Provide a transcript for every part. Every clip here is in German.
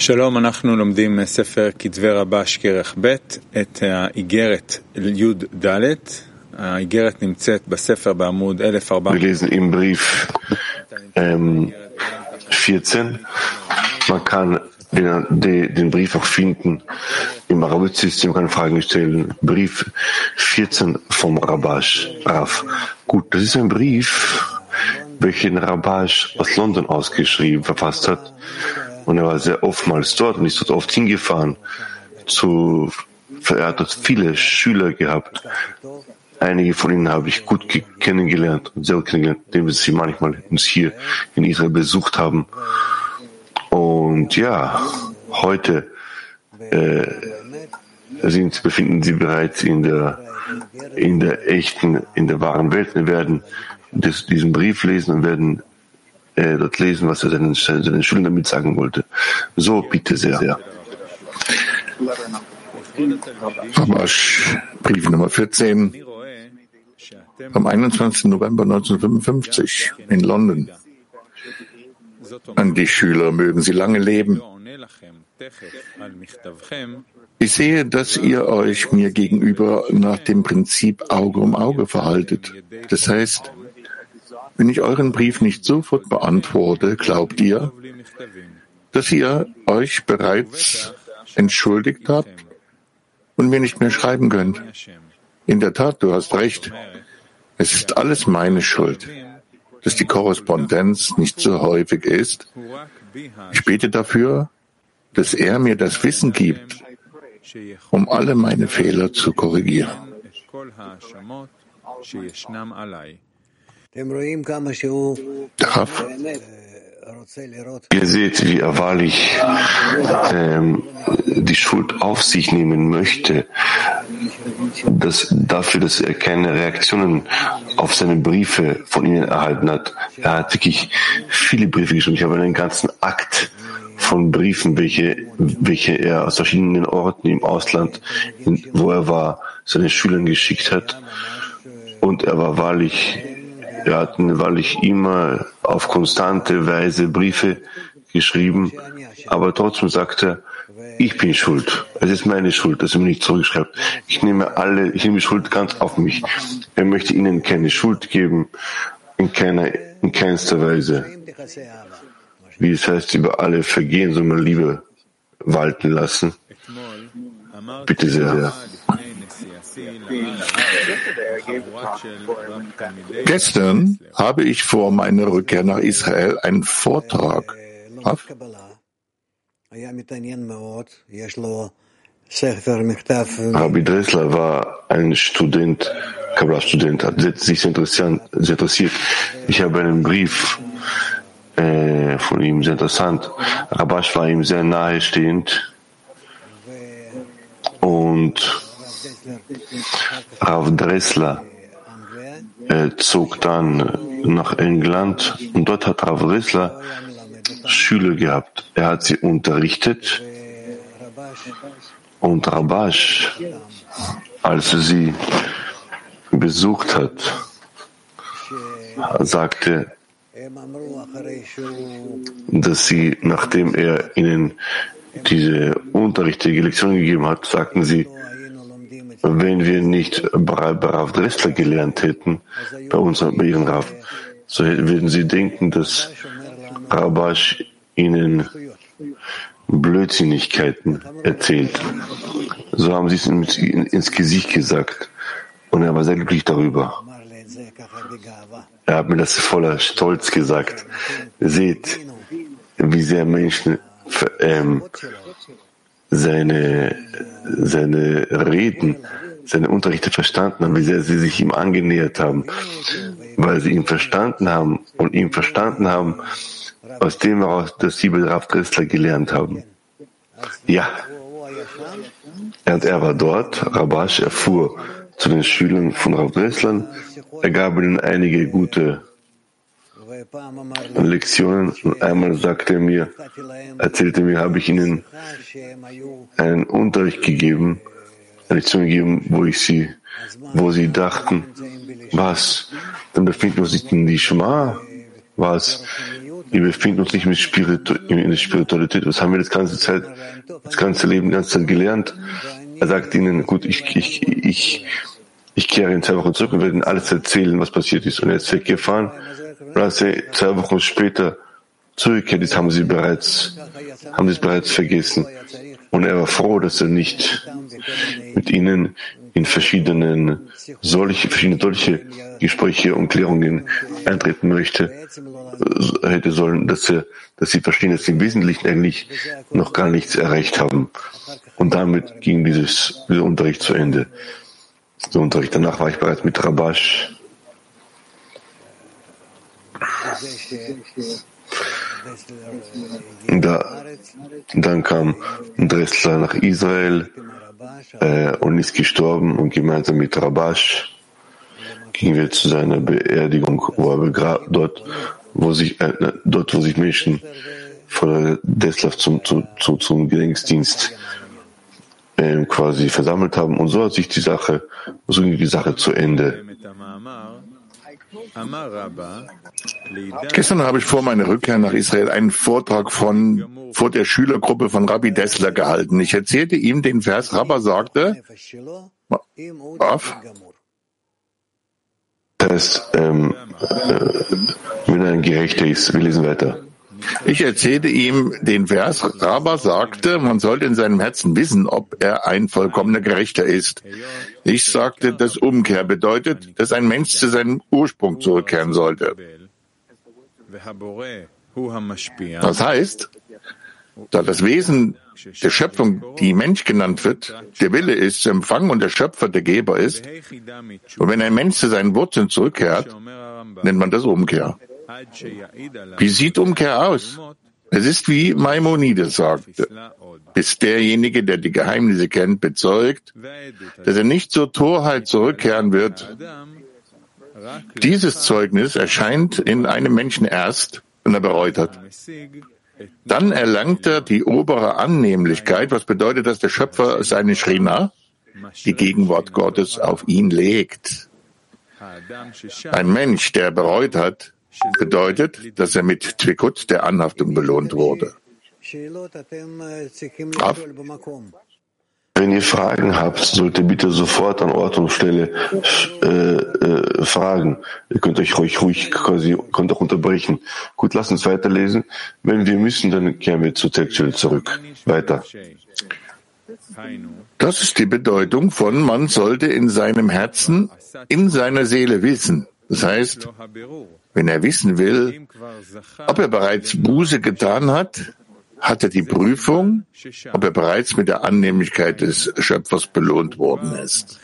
שלום, אנחנו לומדים ספר כתבי רבש כרך ב', את האיגרת י"ד. האיגרת נמצאת בספר בעמוד 1400. Wir lesen im Brief ähm, 14. Man kann den, den, den Brief auch finden im Arabit-System, kann Fragen stellen. Brief 14 vom Rabash, Raf. Gut, das ist ein Brief, welchen Rabash aus London ausgeschrieben, verfasst hat. Und er war sehr oftmals dort und ist dort oft hingefahren. Zu, er hat dort viele Schüler gehabt. Einige von ihnen habe ich gut kennengelernt und sehr gut kennengelernt, indem wir sie manchmal uns hier in Israel besucht haben. Und ja, heute äh, sind, befinden sie bereits in der, in der echten, in der wahren Welt. Wir werden das, diesen Brief lesen und werden äh, dort lesen, was er seinen, seinen Schülern damit sagen wollte. So, bitte sehr. sehr. Ramasch, Brief Nummer 14 am 21. November 1955 in London. An die Schüler mögen sie lange leben. Ich sehe, dass ihr euch mir gegenüber nach dem Prinzip Auge um Auge verhaltet. Das heißt, wenn ich euren Brief nicht sofort beantworte, glaubt ihr, dass ihr euch bereits entschuldigt habt und mir nicht mehr schreiben könnt. In der Tat, du hast recht. Es ist alles meine Schuld, dass die Korrespondenz nicht so häufig ist. Ich bete dafür, dass er mir das Wissen gibt, um alle meine Fehler zu korrigieren. Raff, ihr seht, wie er wahrlich ähm, die Schuld auf sich nehmen möchte, dass dafür, dass er keine Reaktionen auf seine Briefe von ihnen erhalten hat. Er hat wirklich viele Briefe geschrieben. Ich habe einen ganzen Akt von Briefen, welche, welche er aus verschiedenen Orten im Ausland, wo er war, seinen Schülern geschickt hat. Und er war wahrlich wir hatten wahrlich immer auf konstante Weise Briefe geschrieben, aber trotzdem sagte er, ich bin schuld. Es ist meine Schuld, dass er mir nicht zurückschreibt. Ich nehme alle, ich nehme Schuld ganz auf mich. Er möchte ihnen keine Schuld geben, in keiner, in keinster Weise. Wie es heißt, über alle Vergehen soll man Liebe walten lassen. Bitte sehr. Gestern habe ich vor meiner Rückkehr nach Israel einen Vortrag. Auf? Rabbi Dressler war ein Student, Kabbalah-Student, hat sich sehr interessiert. Ich habe einen Brief äh, von ihm, sehr interessant. Rabash war ihm sehr nahestehend und Rav Dressler zog dann nach England und dort hat Rav Dressler Schüler gehabt. Er hat sie unterrichtet und Rabash, als er sie besucht hat, sagte, dass sie, nachdem er ihnen diese unterrichtige Lektion gegeben hat, sagten sie, wenn wir nicht bei Rav Dressler gelernt hätten, bei uns, bei ihren Rav, so würden sie denken, dass Rabash ihnen Blödsinnigkeiten erzählt. So haben sie es ins Gesicht gesagt. Und er war sehr glücklich darüber. Er hat mir das voller Stolz gesagt. Seht, wie sehr Menschen ähm, seine, seine Reden, seine Unterrichte verstanden haben, wie sehr sie sich ihm angenähert haben, weil sie ihn verstanden haben und ihn verstanden haben, aus dem heraus, dass sie bei Rav Dressler gelernt haben. Ja. Und er war dort, Rabash erfuhr zu den Schülern von Rav Dressler, er gab ihnen einige gute Lektionen. Und einmal sagte er mir, erzählte mir, habe ich ihnen einen Unterricht gegeben, eine Lektion gegeben, wo ich sie, wo sie dachten, was? Dann befinden wir uns nicht in die Schma, was? wir befinden uns nicht in der Spiritualität. Was haben wir das ganze Zeit, das ganze Leben, die ganze Zeit gelernt? Er sagt ihnen, gut, ich, ich, ich, ich kehre in zwei Wochen zurück und werde ihnen alles erzählen, was passiert ist. Und er ist weggefahren. Als er zwei Wochen später zurückkehrt ist, haben sie bereits, haben sie es bereits vergessen. Und er war froh, dass er nicht mit ihnen in verschiedenen solche, verschiedene solche Gespräche und Klärungen eintreten möchte, hätte sollen, dass er, dass sie verstehen, dass sie im Wesentlichen eigentlich noch gar nichts erreicht haben. Und damit ging dieses, dieser Unterricht zu Ende. Der Unterricht danach war ich bereits mit Rabash. Da, dann kam Dressler nach Israel äh, und ist gestorben und gemeinsam mit Rabash gingen wir zu seiner Beerdigung, wo er dort, wo sich, äh, dort, wo sich Menschen von Deslav zum, zum, zum, zum Gedenkdienst äh, quasi versammelt haben. Und so hat sich die Sache, so ging die Sache zu Ende. Gestern habe ich vor meiner Rückkehr nach Israel einen Vortrag von, vor der Schülergruppe von Rabbi Dessler gehalten. Ich erzählte ihm den Vers, Rabba sagte, auf, dass ähm, äh, wenn er ein Gerechter ist, wir lesen weiter. Ich erzählte ihm den Vers, Rabba sagte, man sollte in seinem Herzen wissen, ob er ein vollkommener Gerechter ist. Ich sagte, dass Umkehr bedeutet, dass ein Mensch zu seinem Ursprung zurückkehren sollte. Das heißt, da das Wesen der Schöpfung, die Mensch genannt wird, der Wille ist zu empfangen und der Schöpfer der Geber ist, und wenn ein Mensch zu seinen Wurzeln zurückkehrt, nennt man das Umkehr. Wie sieht Umkehr aus? Es ist wie Maimonides sagte, bis derjenige, der die Geheimnisse kennt, bezeugt, dass er nicht zur Torheit zurückkehren wird. Dieses Zeugnis erscheint in einem Menschen erst, wenn er bereut hat. Dann erlangt er die obere Annehmlichkeit, was bedeutet, dass der Schöpfer seine Shrina, die Gegenwart Gottes, auf ihn legt. Ein Mensch, der bereut hat, bedeutet, dass er mit Twikut der Anhaftung belohnt wurde. Ab. Wenn ihr Fragen habt, sollt ihr bitte sofort an Ort und Stelle äh, äh, fragen. Ihr könnt euch ruhig, ruhig quasi, könnt auch unterbrechen. Gut, lasst uns weiterlesen. Wenn wir müssen, dann kehren wir zur Textstelle zurück. Weiter. Das ist die Bedeutung von, man sollte in seinem Herzen, in seiner Seele wissen. Das heißt, wenn er wissen will, ob er bereits Buße getan hat, hat er die Prüfung, ob er bereits mit der Annehmlichkeit des Schöpfers belohnt worden ist.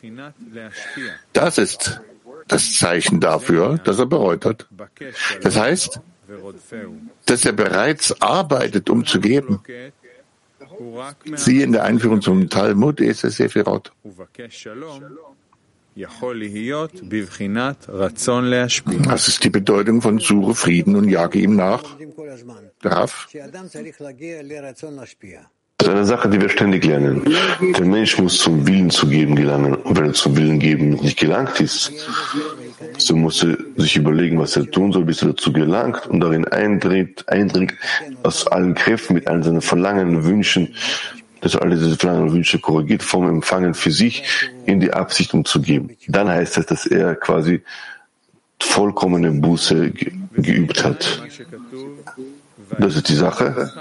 Das ist das Zeichen dafür, dass er bereut hat. Das heißt, dass er bereits arbeitet, um zu geben. Siehe in der Einführung zum Talmud ist es Sephirot. Was ist die Bedeutung von Suche Frieden und jage ihm nach? Darf? Das ist eine Sache, die wir ständig lernen. Der Mensch muss zum Willen zu geben gelangen. Und wenn er zum Willen geben nicht gelangt ist, so muss er sich überlegen, was er tun soll, bis er dazu gelangt und darin eindringt, eindringt aus allen Kräften, mit allen seinen Verlangen und Wünschen, dass alle diese Verlangen und Wünsche korrigiert vom Empfangen für sich in die Absicht umzugeben. Dann heißt das, dass er quasi vollkommene Buße geübt hat. Das ist die Sache.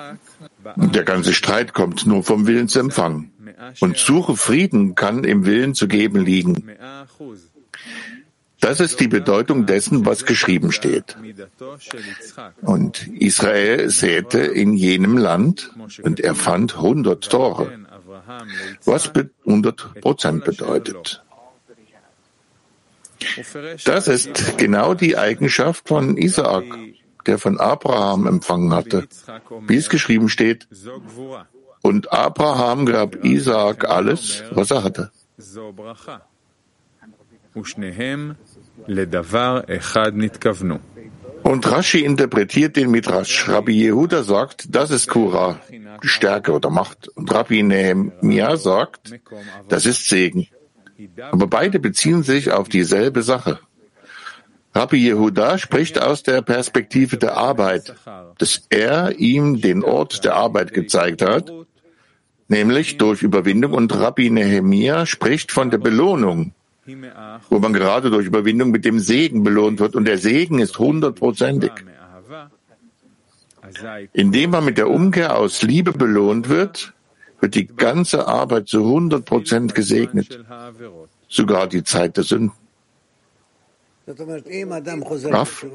Der ganze Streit kommt nur vom Willen zu empfangen. Und Suche Frieden kann im Willen zu geben liegen. Das ist die Bedeutung dessen, was geschrieben steht. Und Israel säte in jenem Land und er fand 100 Tore, was 100 Prozent bedeutet. Das ist genau die Eigenschaft von Isaak, der von Abraham empfangen hatte, wie es geschrieben steht. Und Abraham gab Isaak alles, was er hatte. Und Rashi interpretiert den Midrash. Rabbi Yehuda sagt, das ist Kura, Stärke oder Macht. Und Rabbi Nehemiah sagt, das ist Segen. Aber beide beziehen sich auf dieselbe Sache. Rabbi Yehuda spricht aus der Perspektive der Arbeit, dass er ihm den Ort der Arbeit gezeigt hat, nämlich durch Überwindung, und Rabbi Nehemiah spricht von der Belohnung, wo man gerade durch Überwindung mit dem Segen belohnt wird, und der Segen ist hundertprozentig. Indem man mit der Umkehr aus Liebe belohnt wird, wird die ganze Arbeit zu 100 Prozent gesegnet, sogar die Zeit der Sünden. Raff?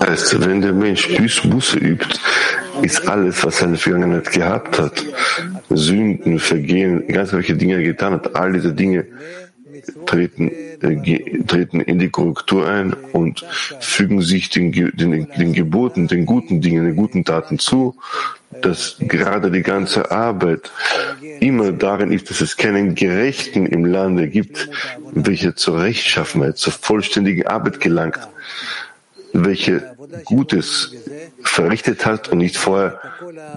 Heißt, wenn der Mensch Buße übt, ist alles, was er in der Vergangenheit gehabt hat, Sünden, Vergehen, ganz welche Dinge getan hat, all diese Dinge treten, äh, treten in die Korrektur ein und fügen sich den, den, den Geboten, den guten Dingen, den guten Taten zu, dass gerade die ganze Arbeit immer darin ist, dass es keinen Gerechten im Lande gibt, welcher zur Rechtschaffenheit, zur vollständigen Arbeit gelangt, welche Gutes verrichtet hat und nicht vorher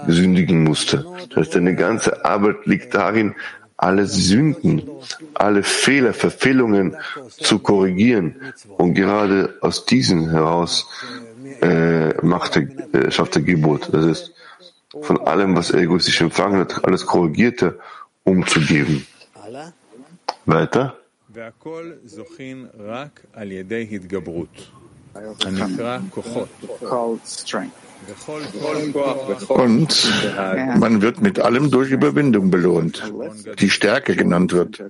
sündigen musste. Das heißt, deine ganze Arbeit liegt darin, alle Sünden, alle Fehler, Verfehlungen zu korrigieren. Und gerade aus diesen heraus äh, macht er, äh, schafft er Gebot. Das ist von allem, was er egoistisch empfangen hat, alles Korrigierte umzugeben. Weiter. Und man wird mit allem durch Überwindung belohnt, die Stärke genannt wird.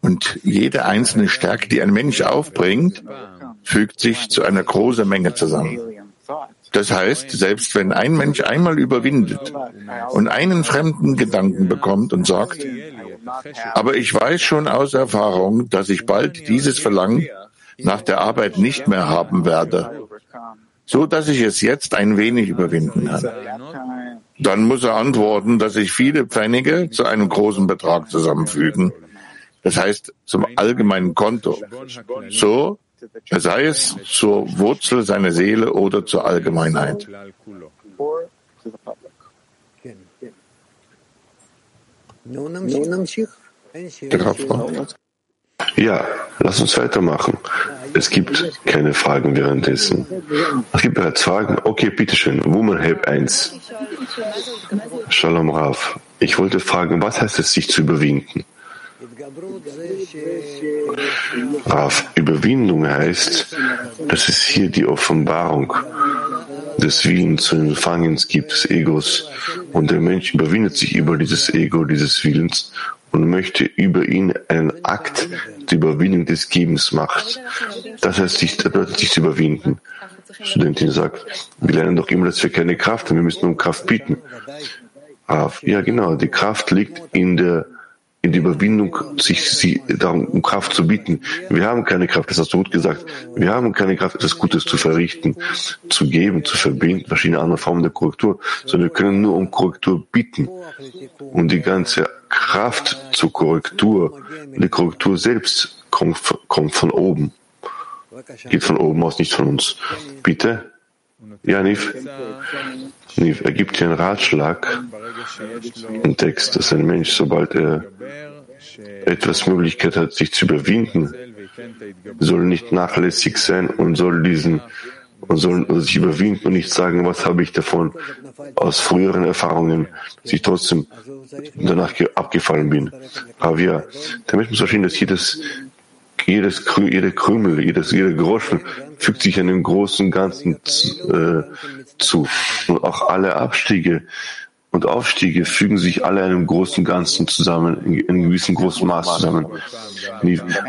Und jede einzelne Stärke, die ein Mensch aufbringt, fügt sich zu einer großen Menge zusammen. Das heißt, selbst wenn ein Mensch einmal überwindet und einen fremden Gedanken bekommt und sagt, aber ich weiß schon aus Erfahrung, dass ich bald dieses Verlangen nach der Arbeit nicht mehr haben werde, so dass ich es jetzt ein wenig überwinden kann. Dann muss er antworten, dass sich viele Pfennige zu einem großen Betrag zusammenfügen. Das heißt, zum allgemeinen Konto. So, sei es zur Wurzel seiner Seele oder zur Allgemeinheit. Ja, lass uns weitermachen. Es gibt keine Fragen währenddessen. Es gibt bereits Fragen. Okay, bitteschön. Woman Help 1. Shalom Rav. Ich wollte fragen, was heißt es, sich zu überwinden? Rav, Überwindung heißt, dass es hier die Offenbarung des Willens zu Empfangens gibt, des Egos. Und der Mensch überwindet sich über dieses Ego, dieses Willens und möchte über ihn einen Akt der Überwindung des Gebens macht. Das heißt, sich, sich zu überwinden. Studentin sagt, wir lernen doch immer, dass wir keine Kraft haben, wir müssen um Kraft bieten. Ja, genau, die Kraft liegt in der in die Überwindung, sich sie darum um Kraft zu bieten. Wir haben keine Kraft, das hast du gut gesagt. Wir haben keine Kraft, etwas Gutes zu verrichten, zu geben, zu verbinden, verschiedene andere Formen der Korrektur, sondern wir können nur um Korrektur bitten. Und die ganze Kraft zur Korrektur, die Korrektur selbst kommt, kommt von oben. Geht von oben aus, nicht von uns. Bitte? Ja, Nif? Nif, er gibt hier einen Ratschlag im Text, dass ein Mensch, sobald er etwas Möglichkeit hat, sich zu überwinden, soll nicht nachlässig sein und soll diesen und soll sich überwinden und nicht sagen, was habe ich davon aus früheren Erfahrungen, dass ich trotzdem danach abgefallen bin. Aber ja, der Mensch muss verstehen, dass jedes jedes, jeder Krümel, jedes, jeder Groschen fügt sich einem großen Ganzen äh, zu. Und auch alle Abstiege und Aufstiege fügen sich alle einem großen Ganzen zusammen, in einem gewissen großen Maß zusammen.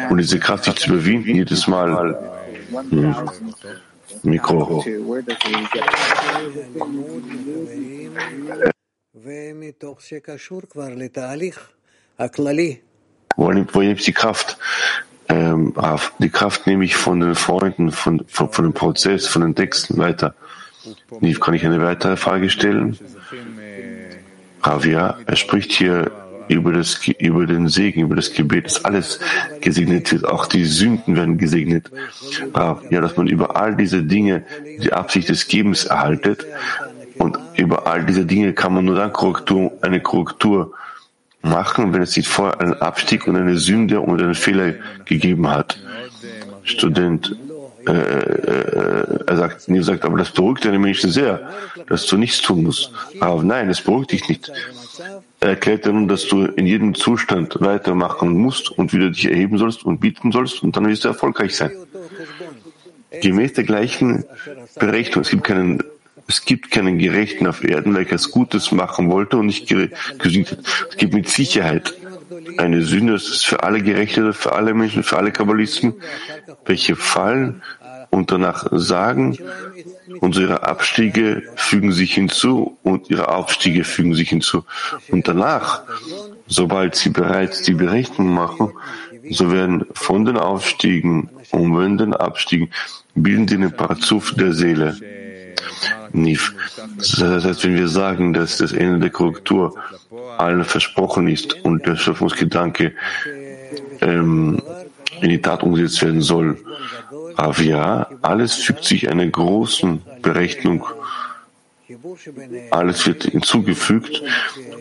Und diese Kraft, sich zu überwinden, jedes Mal. Hm. Mikro. Wo nimmt die Kraft? ähm, die Kraft nehme ich von den Freunden, von, von, von dem Prozess, von den Texten weiter. Kann ich eine weitere Frage stellen? Ravia, er spricht hier über, das, über den Segen, über das Gebet, dass alles gesegnet auch die Sünden werden gesegnet. Ja, dass man über all diese Dinge die Absicht des Gebens erhaltet und über all diese Dinge kann man nur dann Korrektur, eine Korrektur machen, wenn es sich vorher einen Abstieg und eine Sünde und einen Fehler gegeben hat. Student, äh, äh, er sagt, Niv sagt, aber das beruhigt deine Menschen sehr, dass du nichts tun musst. Aber nein, es beruhigt dich nicht. Er erklärt nun, dass du in jedem Zustand weitermachen musst und wieder dich erheben sollst und bieten sollst und dann wirst du erfolgreich sein. Gemäß der gleichen Berechnung, es gibt keinen es gibt keinen Gerechten auf Erden, welcher es Gutes machen wollte und nicht gesündigt hat. Es gibt mit Sicherheit eine Sünde, das ist für alle Gerechte, für alle Menschen, für alle Kabbalisten, welche fallen und danach sagen, unsere Abstiege fügen sich hinzu und ihre Aufstiege fügen sich hinzu. Und danach, sobald sie bereits die Berechnung machen, so werden von den Aufstiegen und von den Abstiegen bilden sie den Parazuf der Seele. Nif. Das heißt, wenn wir sagen, dass das Ende der Korrektur allen versprochen ist und der Schöpfungsgedanke ähm, in die Tat umgesetzt werden soll, ja, alles fügt sich einer großen Berechnung. Alles wird hinzugefügt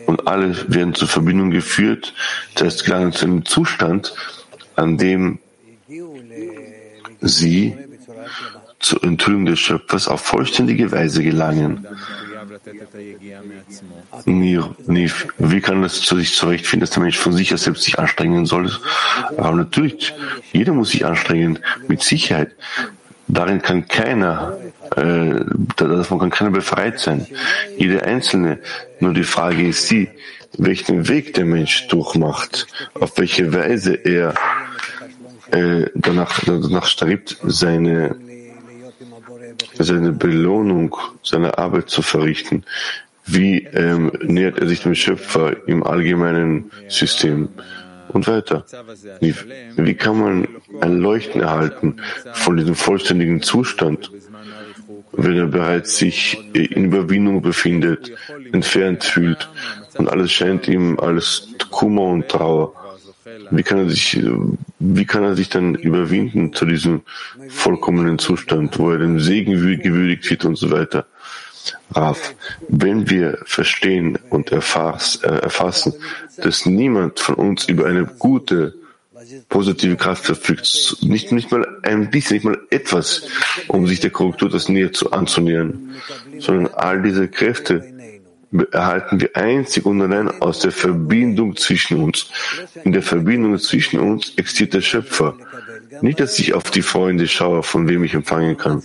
und alle werden zur Verbindung geführt. Das heißt, gelangen zu einem Zustand, an dem sie zur Enthüllung des Schöpfers auf vollständige Weise gelangen. Wie kann das zu sich zurechtfinden, dass der Mensch von sich aus selbst sich anstrengen soll? Aber natürlich, jeder muss sich anstrengen, mit Sicherheit. Darin kann keiner, äh, davon kann keiner befreit sein. Jeder Einzelne. Nur die Frage ist die, welchen Weg der Mensch durchmacht, auf welche Weise er äh, danach, danach strebt, seine seine Belohnung, seine Arbeit zu verrichten. Wie ähm, nähert er sich dem Schöpfer im allgemeinen System? Und weiter. Wie, wie kann man ein Leuchten erhalten von diesem vollständigen Zustand, wenn er bereits sich in Überwindung befindet, entfernt fühlt und alles scheint ihm als Kummer und Trauer? Wie kann er sich, wie kann er sich dann überwinden zu diesem vollkommenen Zustand, wo er dem Segen gewürdigt wird und so weiter? Raf, wenn wir verstehen und äh, erfassen, dass niemand von uns über eine gute, positive Kraft verfügt, nicht, nicht mal ein bisschen, nicht mal etwas, um sich der Korrektur das näher zu anzunähern, sondern all diese Kräfte erhalten wir einzig und allein aus der Verbindung zwischen uns. In der Verbindung zwischen uns existiert der Schöpfer. Nicht, dass ich auf die Freunde schaue, von wem ich empfangen kann.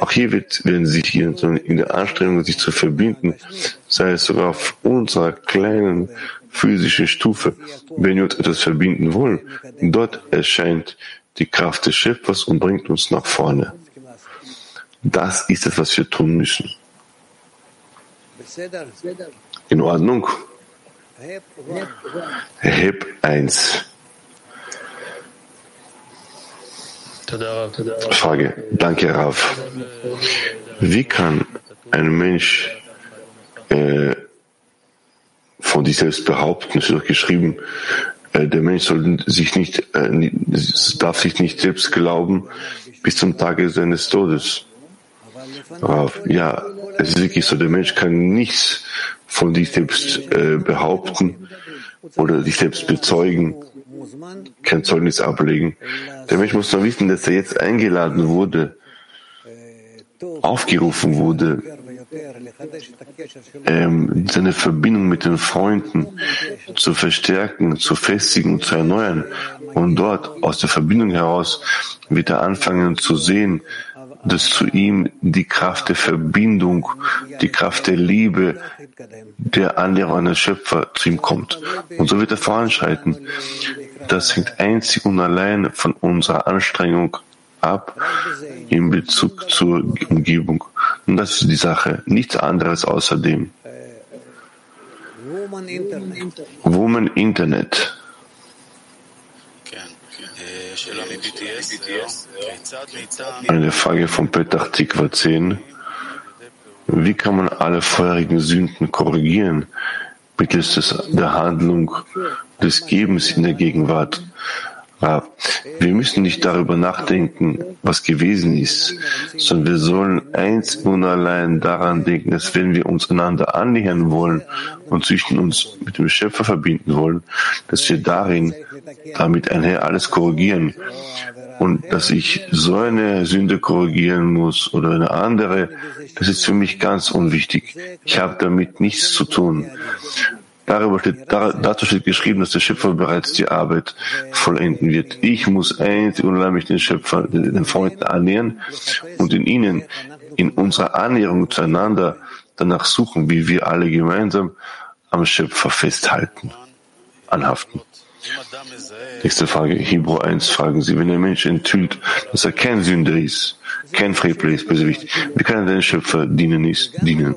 Auch hier wird, werden sie hier in der Anstrengung, sich zu verbinden, sei es sogar auf unserer kleinen physischen Stufe, wenn wir uns etwas verbinden wollen. Dort erscheint die Kraft des Schöpfers und bringt uns nach vorne. Das ist es, was wir tun müssen. In Ordnung. Heb 1. Frage. Danke, Rav. Wie kann ein Mensch äh, von sich selbst behaupten, es ist doch geschrieben, äh, der Mensch soll sich nicht, äh, darf sich nicht selbst glauben bis zum Tage seines Todes. Rav, ja, es ist wirklich so, der Mensch kann nichts von sich selbst äh, behaupten oder sich selbst bezeugen, kein Zeugnis ablegen. Der Mensch muss nur wissen, dass er jetzt eingeladen wurde, aufgerufen wurde, ähm, seine Verbindung mit den Freunden zu verstärken, zu festigen, zu erneuern. Und dort aus der Verbindung heraus wird er anfangen zu sehen, dass zu ihm die Kraft der Verbindung, die Kraft der Liebe, der Annäherung an den Schöpfer zu ihm kommt. Und so wird er voranschreiten. Das hängt einzig und allein von unserer Anstrengung ab in Bezug zur Umgebung. Und das ist die Sache. Nichts anderes außerdem. Woman Internet. Eine Frage von Petach Tikva 10. Wie kann man alle vorherigen Sünden korrigieren mittels der Handlung des Gebens in der Gegenwart? Wir müssen nicht darüber nachdenken, was gewesen ist, sondern wir sollen eins und allein daran denken, dass wenn wir uns einander annähern wollen und zwischen uns mit dem Schöpfer verbinden wollen, dass wir darin damit einher alles korrigieren und dass ich so eine Sünde korrigieren muss oder eine andere, das ist für mich ganz unwichtig. Ich habe damit nichts zu tun. Darüber steht, da, dazu steht geschrieben, dass der Schöpfer bereits die Arbeit vollenden wird. Ich muss einzig und allein mich den Schöpfer, den, den Freunden annähern und in ihnen, in unserer Annäherung zueinander danach suchen, wie wir alle gemeinsam am Schöpfer festhalten, anhaften. Nächste Frage, Hebräu 1, fragen Sie, wenn der Mensch enthüllt, dass er kein Sünder ist, kein Frevler ist, Bösewicht, wie kann er den Schöpfer dienen? Ist, dienen?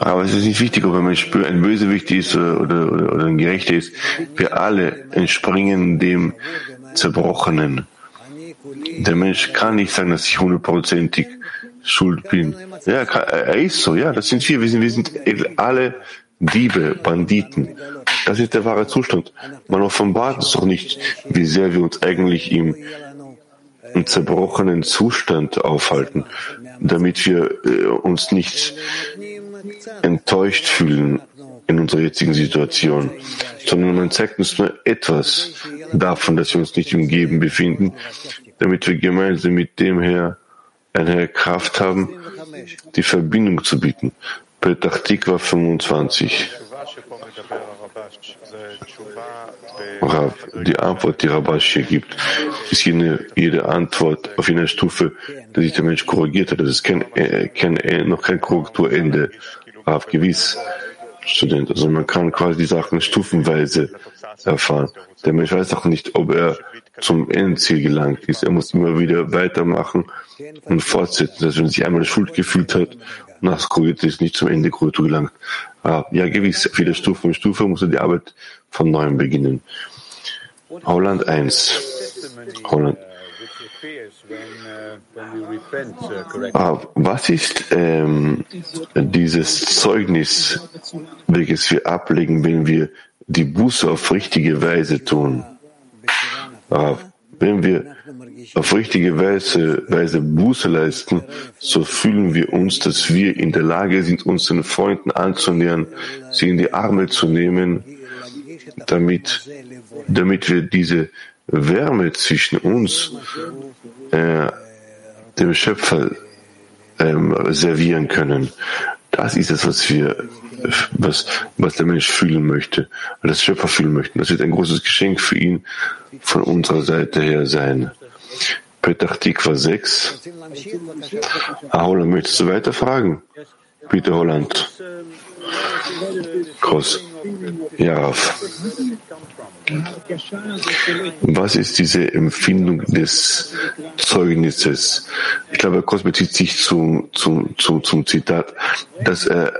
Aber es ist nicht wichtig, ob ein Bösewicht ist oder, oder, oder ein Gerechter ist. Wir alle entspringen dem Zerbrochenen. Der Mensch kann nicht sagen, dass ich hundertprozentig schuld bin. Ja, er ist so, ja, das sind wir. Wir sind, wir sind alle Diebe, Banditen. Das ist der wahre Zustand. Man offenbart uns doch nicht, wie sehr wir uns eigentlich im, im zerbrochenen Zustand aufhalten, damit wir äh, uns nicht enttäuscht fühlen in unserer jetzigen Situation, sondern man zeigt uns nur etwas davon, dass wir uns nicht im Geben befinden, damit wir gemeinsam mit dem Herr eine Kraft haben, die Verbindung zu bieten. Petach Tikva 25. Rav, die Antwort, die Rabash hier gibt, ist jene, jede Antwort auf jene Stufe, die sich der Mensch korrigiert hat. Das ist kein, äh, kein, äh, noch kein Korrekturende. Rav, gewiss, Student. Also man kann quasi die Sachen stufenweise erfahren. Der Mensch weiß auch nicht, ob er zum Endziel gelangt ist. Er muss immer wieder weitermachen und fortsetzen, dass wenn er sich einmal Schuld gefühlt hat, nach korrigiert ist, nicht zum Ende Korrektur gelangt. Ja, gewiss, auf jeder Stufe und Stufe muss er die Arbeit von neuem beginnen. Holland 1. Holland. Ah, was ist ähm, dieses Zeugnis, welches wir ablegen, wenn wir die Buße auf richtige Weise tun? Ah, wenn wir auf richtige Weise, Weise Buße leisten, so fühlen wir uns, dass wir in der Lage sind, uns den Freunden anzunähern, sie in die Arme zu nehmen, damit, damit wir diese Wärme zwischen uns, äh, dem Schöpfer, ähm, servieren können. Das ist es, was wir, was, was der Mensch fühlen möchte, was das Schöpfer fühlen möchte. Das wird ein großes Geschenk für ihn von unserer Seite her sein. Petach Tikva 6. Ah, Holland, möchtest du weiter fragen? Bitte, Holland. Groß. Ja, Raf. Was ist diese Empfindung des Zeugnisses? Ich glaube, Kos bezieht sich zu, zu, zu, zum Zitat, dass er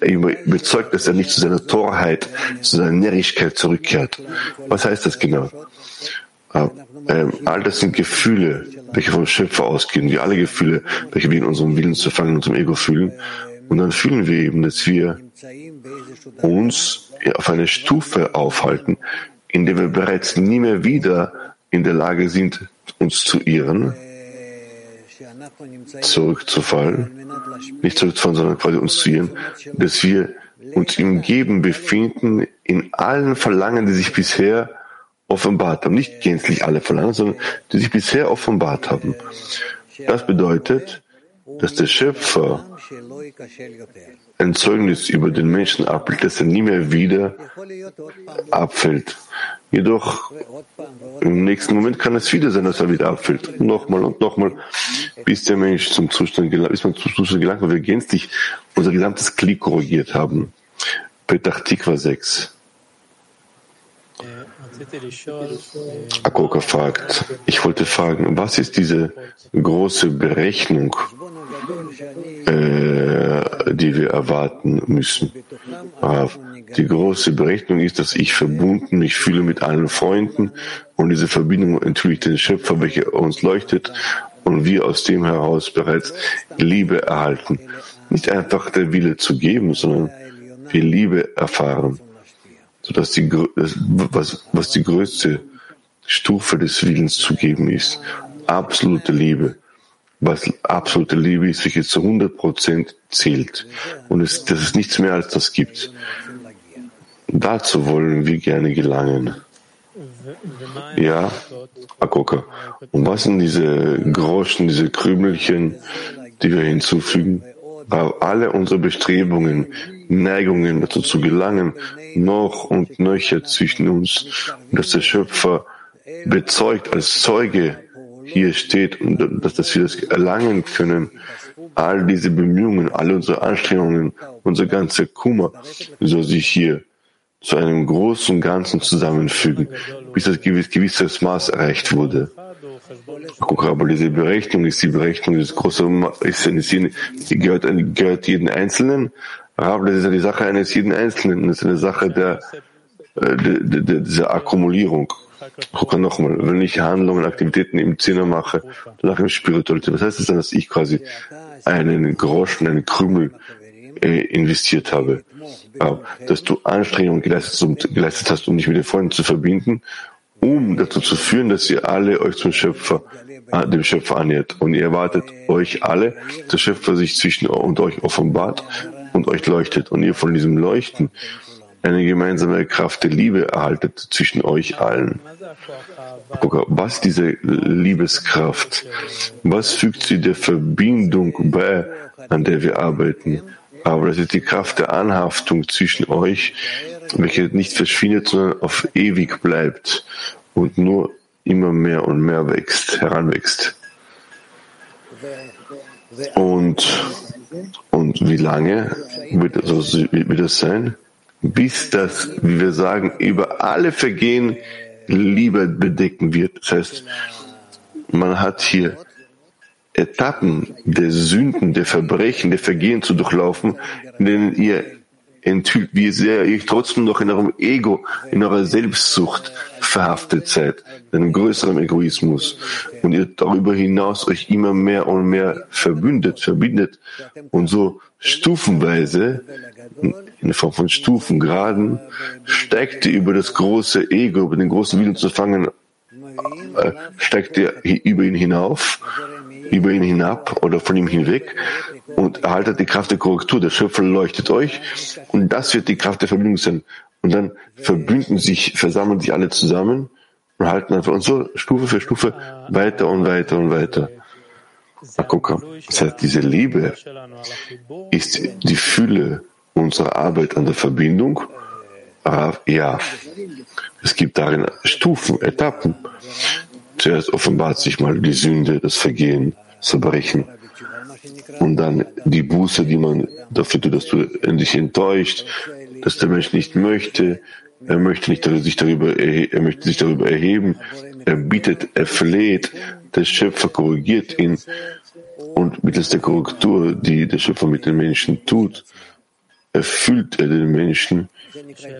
überzeugt, dass er nicht zu seiner Torheit, zu seiner Närrigkeit zurückkehrt. Was heißt das genau? Ähm, all das sind Gefühle, welche vom Schöpfer ausgehen, wie alle Gefühle, welche wir in unserem Willen zu fangen, in unserem Ego fühlen. Und dann fühlen wir eben, dass wir uns auf einer Stufe aufhalten, in der wir bereits nie mehr wieder in der Lage sind, uns zu irren, zurückzufallen, nicht zurückzufallen, sondern quasi uns zu irren, dass wir uns im Geben befinden, in allen Verlangen, die sich bisher offenbart haben. Nicht gänzlich alle Verlangen, sondern die sich bisher offenbart haben. Das bedeutet, dass der Schöpfer ein Zeugnis über den Menschen ablegt, dass er nie mehr wieder abfällt. Jedoch im nächsten Moment kann es wieder sein, dass er wieder abfällt. Nochmal und nochmal, bis der Mensch zum Zustand gelangt, bis man zum Zustand gelangt, wo wir gänzlich unser gesamtes Glied korrigiert haben. Petach Tikva 6. Akoka fragt, ich wollte fragen, was ist diese große Berechnung, äh, die wir erwarten müssen? Die große Berechnung ist, dass ich verbunden mich fühle mit allen Freunden und diese Verbindung enthüllt den Schöpfer, welcher uns leuchtet und wir aus dem heraus bereits Liebe erhalten. Nicht einfach der Wille zu geben, sondern wir Liebe erfahren sodass die, was, was die größte Stufe des Willens zu geben ist. Absolute Liebe. Was absolute Liebe ist, welche zu 100 Prozent zählt. Und es, dass es nichts mehr als das gibt. Dazu wollen wir gerne gelangen. Ja, Akoka. Und was sind diese Groschen, diese Krümelchen, die wir hinzufügen? Alle unsere Bestrebungen, Neigungen dazu zu gelangen, noch und nöcher zwischen uns, und dass der Schöpfer bezeugt als Zeuge hier steht und dass, dass wir das erlangen können, all diese Bemühungen, alle unsere Anstrengungen, unser ganzer Kummer soll sich hier zu einem großen Ganzen zusammenfügen, bis das gewiss, gewisses Maß erreicht wurde. Aber diese Berechnung ist die Berechnung des großen, ist, ist, die gehört, gehört jeden Einzelnen. Das ist eine Sache eines jeden Einzelnen. Das ist eine Sache der, äh, der, der, dieser Akkumulierung. Guck nochmal, wenn ich Handlungen, Aktivitäten im Zimmer mache, danach im Spiritualität, was heißt das dann, dass ich quasi einen Groschen, einen Krümel äh, investiert habe? dass du Anstrengungen geleistet, geleistet hast, um dich mit den Freunden zu verbinden, um dazu zu führen, dass ihr alle euch zum Schöpfer, äh, dem Schöpfer annähert. Und ihr erwartet euch alle, dass der Schöpfer sich zwischen und euch offenbart und euch leuchtet. Und ihr von diesem Leuchten eine gemeinsame Kraft der Liebe erhaltet zwischen euch allen. Was diese Liebeskraft? Was fügt sie der Verbindung bei, an der wir arbeiten? Aber das ist die Kraft der Anhaftung zwischen euch, welche nicht verschwindet, sondern auf ewig bleibt und nur immer mehr und mehr wächst, heranwächst. Und, und wie lange wird, also wird das sein? Bis das, wie wir sagen, über alle Vergehen Liebe bedecken wird. Das heißt, man hat hier Etappen der Sünden, der Verbrechen, der Vergehen zu durchlaufen, in denen ihr enthüllt, wie sehr ihr trotzdem noch in eurem Ego, in eurer Selbstsucht verhaftet seid, in einem größeren Egoismus. Und ihr darüber hinaus euch immer mehr und mehr verbündet, verbindet und so stufenweise, in Form von Stufengraden, steigt ihr über das große Ego, über den großen Willen zu fangen, äh, steigt ihr über ihn hinauf über ihn hinab oder von ihm hinweg und erhaltet die Kraft der Korrektur. Der Schöpfer leuchtet euch und das wird die Kraft der Verbindung sein. Und dann verbünden sich, versammeln sich alle zusammen und halten einfach und so Stufe für Stufe weiter und weiter und weiter. Akuka. Das heißt, diese Liebe ist die Fülle unserer Arbeit an der Verbindung. Ja, es gibt darin Stufen, Etappen. Zuerst offenbart sich mal die Sünde, das Vergehen, das Verbrechen. Und dann die Buße, die man dafür tut, dass du endlich enttäuscht, dass der Mensch nicht möchte. Er möchte nicht sich darüber, er möchte sich darüber erheben. Er bittet, er fleht. Der Schöpfer korrigiert ihn. Und mittels der Korrektur, die der Schöpfer mit den Menschen tut, erfüllt er den Menschen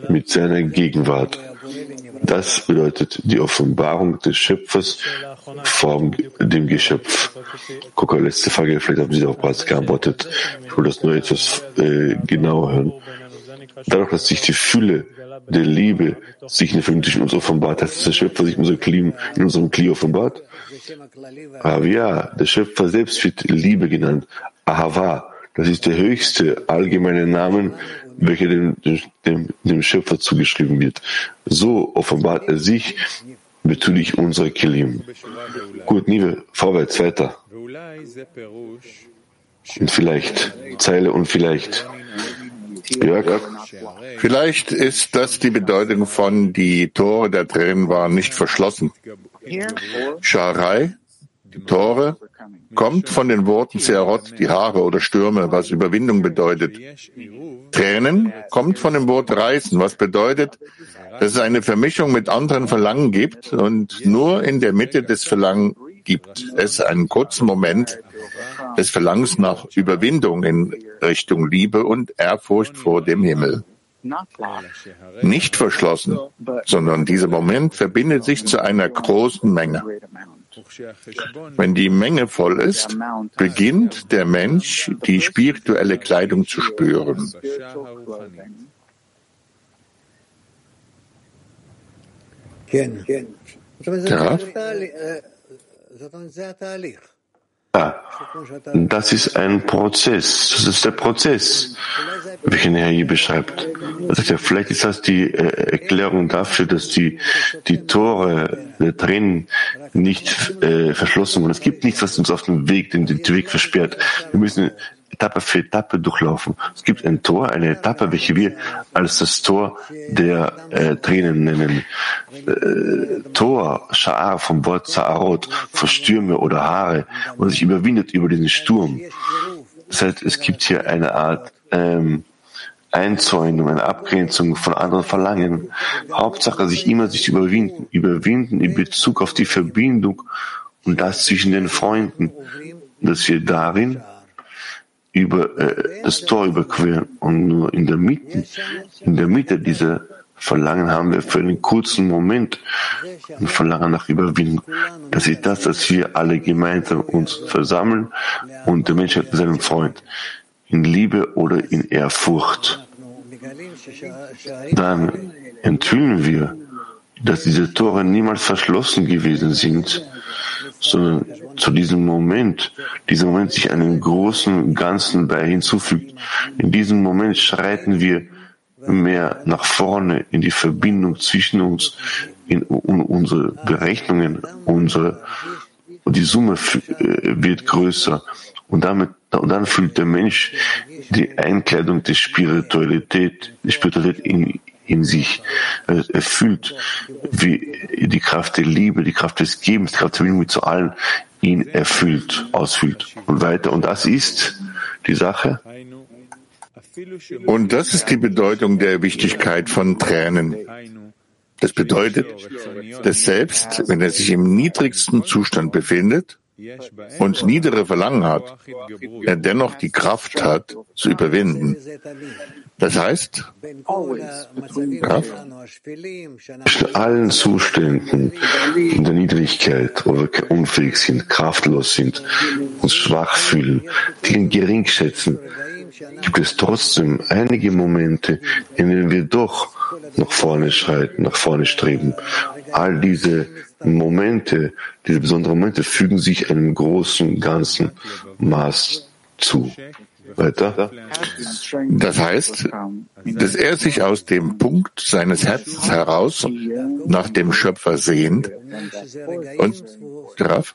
mit seiner Gegenwart. Das bedeutet die Offenbarung des Schöpfers vor dem Geschöpf. Guck, letzte Frage, vielleicht haben Sie darauf bereits geantwortet. Ich will das nur etwas äh, genauer hören. Dadurch, dass sich die Fülle der Liebe sich in der uns offenbart, heißt der Schöpfer sich in unserem Kli, in unserem Kli offenbart? Aber ja, der Schöpfer selbst wird Liebe genannt. Ahava, das ist der höchste allgemeine Name welcher dem, dem, dem Schöpfer zugeschrieben wird. So offenbart er sich bezüglich unserer Kilim. Gut, Nive, vorwärts, weiter. Und vielleicht, Zeile und vielleicht. Jörg? Vielleicht ist das die Bedeutung von die Tore der Tränen waren nicht verschlossen. Scharei, Tore, kommt von den Worten Searot, die Haare oder Stürme, was Überwindung bedeutet. Tränen kommt von dem Wort reißen, was bedeutet, dass es eine Vermischung mit anderen Verlangen gibt und nur in der Mitte des Verlangen gibt es einen kurzen Moment des Verlangens nach Überwindung in Richtung Liebe und Ehrfurcht vor dem Himmel. Nicht verschlossen, sondern dieser Moment verbindet sich zu einer großen Menge. Wenn die Menge voll ist, beginnt der Mensch die spirituelle Kleidung zu spüren. Ja. Ja, das ist ein Prozess. Das ist der Prozess, welchen er hier beschreibt. Er vielleicht ist das die äh, Erklärung dafür, dass die, die Tore der Tränen nicht äh, verschlossen wurden. Es gibt nichts, was uns auf dem Weg, den, den Weg versperrt. Wir müssen Etappe für Etappe durchlaufen. Es gibt ein Tor, eine Etappe, welche wir als das Tor der äh, Tränen nennen. Äh, Tor, Sha'ar vom Wort Sa'arot, für Stürme oder Haare, und sich überwindet über diesen Sturm. Das heißt, es gibt hier eine Art ähm, Einzäunung, eine Abgrenzung von anderen Verlangen. Hauptsache sich immer sich überwinden, überwinden in Bezug auf die Verbindung und das zwischen den Freunden, dass wir darin über äh, das Tor überqueren und nur in der Mitte, in der Mitte dieser Verlangen haben wir für einen kurzen Moment ein Verlangen nach Überwindung. Das ist das, dass wir alle gemeinsam uns versammeln und der Mensch hat seinen Freund in Liebe oder in Ehrfurcht. Dann enthüllen wir, dass diese Tore niemals verschlossen gewesen sind, sondern zu diesem Moment, dieser Moment sich einem großen Ganzen bei hinzufügt. In diesem Moment schreiten wir mehr nach vorne in die Verbindung zwischen uns, in, unsere Berechnungen, unsere, die Summe äh, wird größer. Und damit, und dann fühlt der Mensch die Einkleidung der Spiritualität, die Spiritualität in, in sich. Also er fühlt, wie die Kraft der Liebe, die Kraft des Gebens, die Kraft der Verbindung zu allen ihn erfüllt, ausfüllt. Und weiter. Und das ist die Sache. Und das ist die Bedeutung der Wichtigkeit von Tränen. Das bedeutet, dass selbst wenn er sich im niedrigsten Zustand befindet, und niedere Verlangen hat, er dennoch die Kraft hat, zu überwinden. Das heißt, Kraft in allen Zuständen in der Niedrigkeit, wo wir unfähig sind, kraftlos sind, uns schwach fühlen, die ihn gering schätzen, gibt es trotzdem einige Momente, in denen wir doch nach vorne schreiten, nach vorne streben. All diese Momente, diese besonderen Momente fügen sich einem großen, ganzen Maß zu. Weiter. Das heißt, dass er sich aus dem Punkt seines Herzens heraus nach dem Schöpfer sehnt und darauf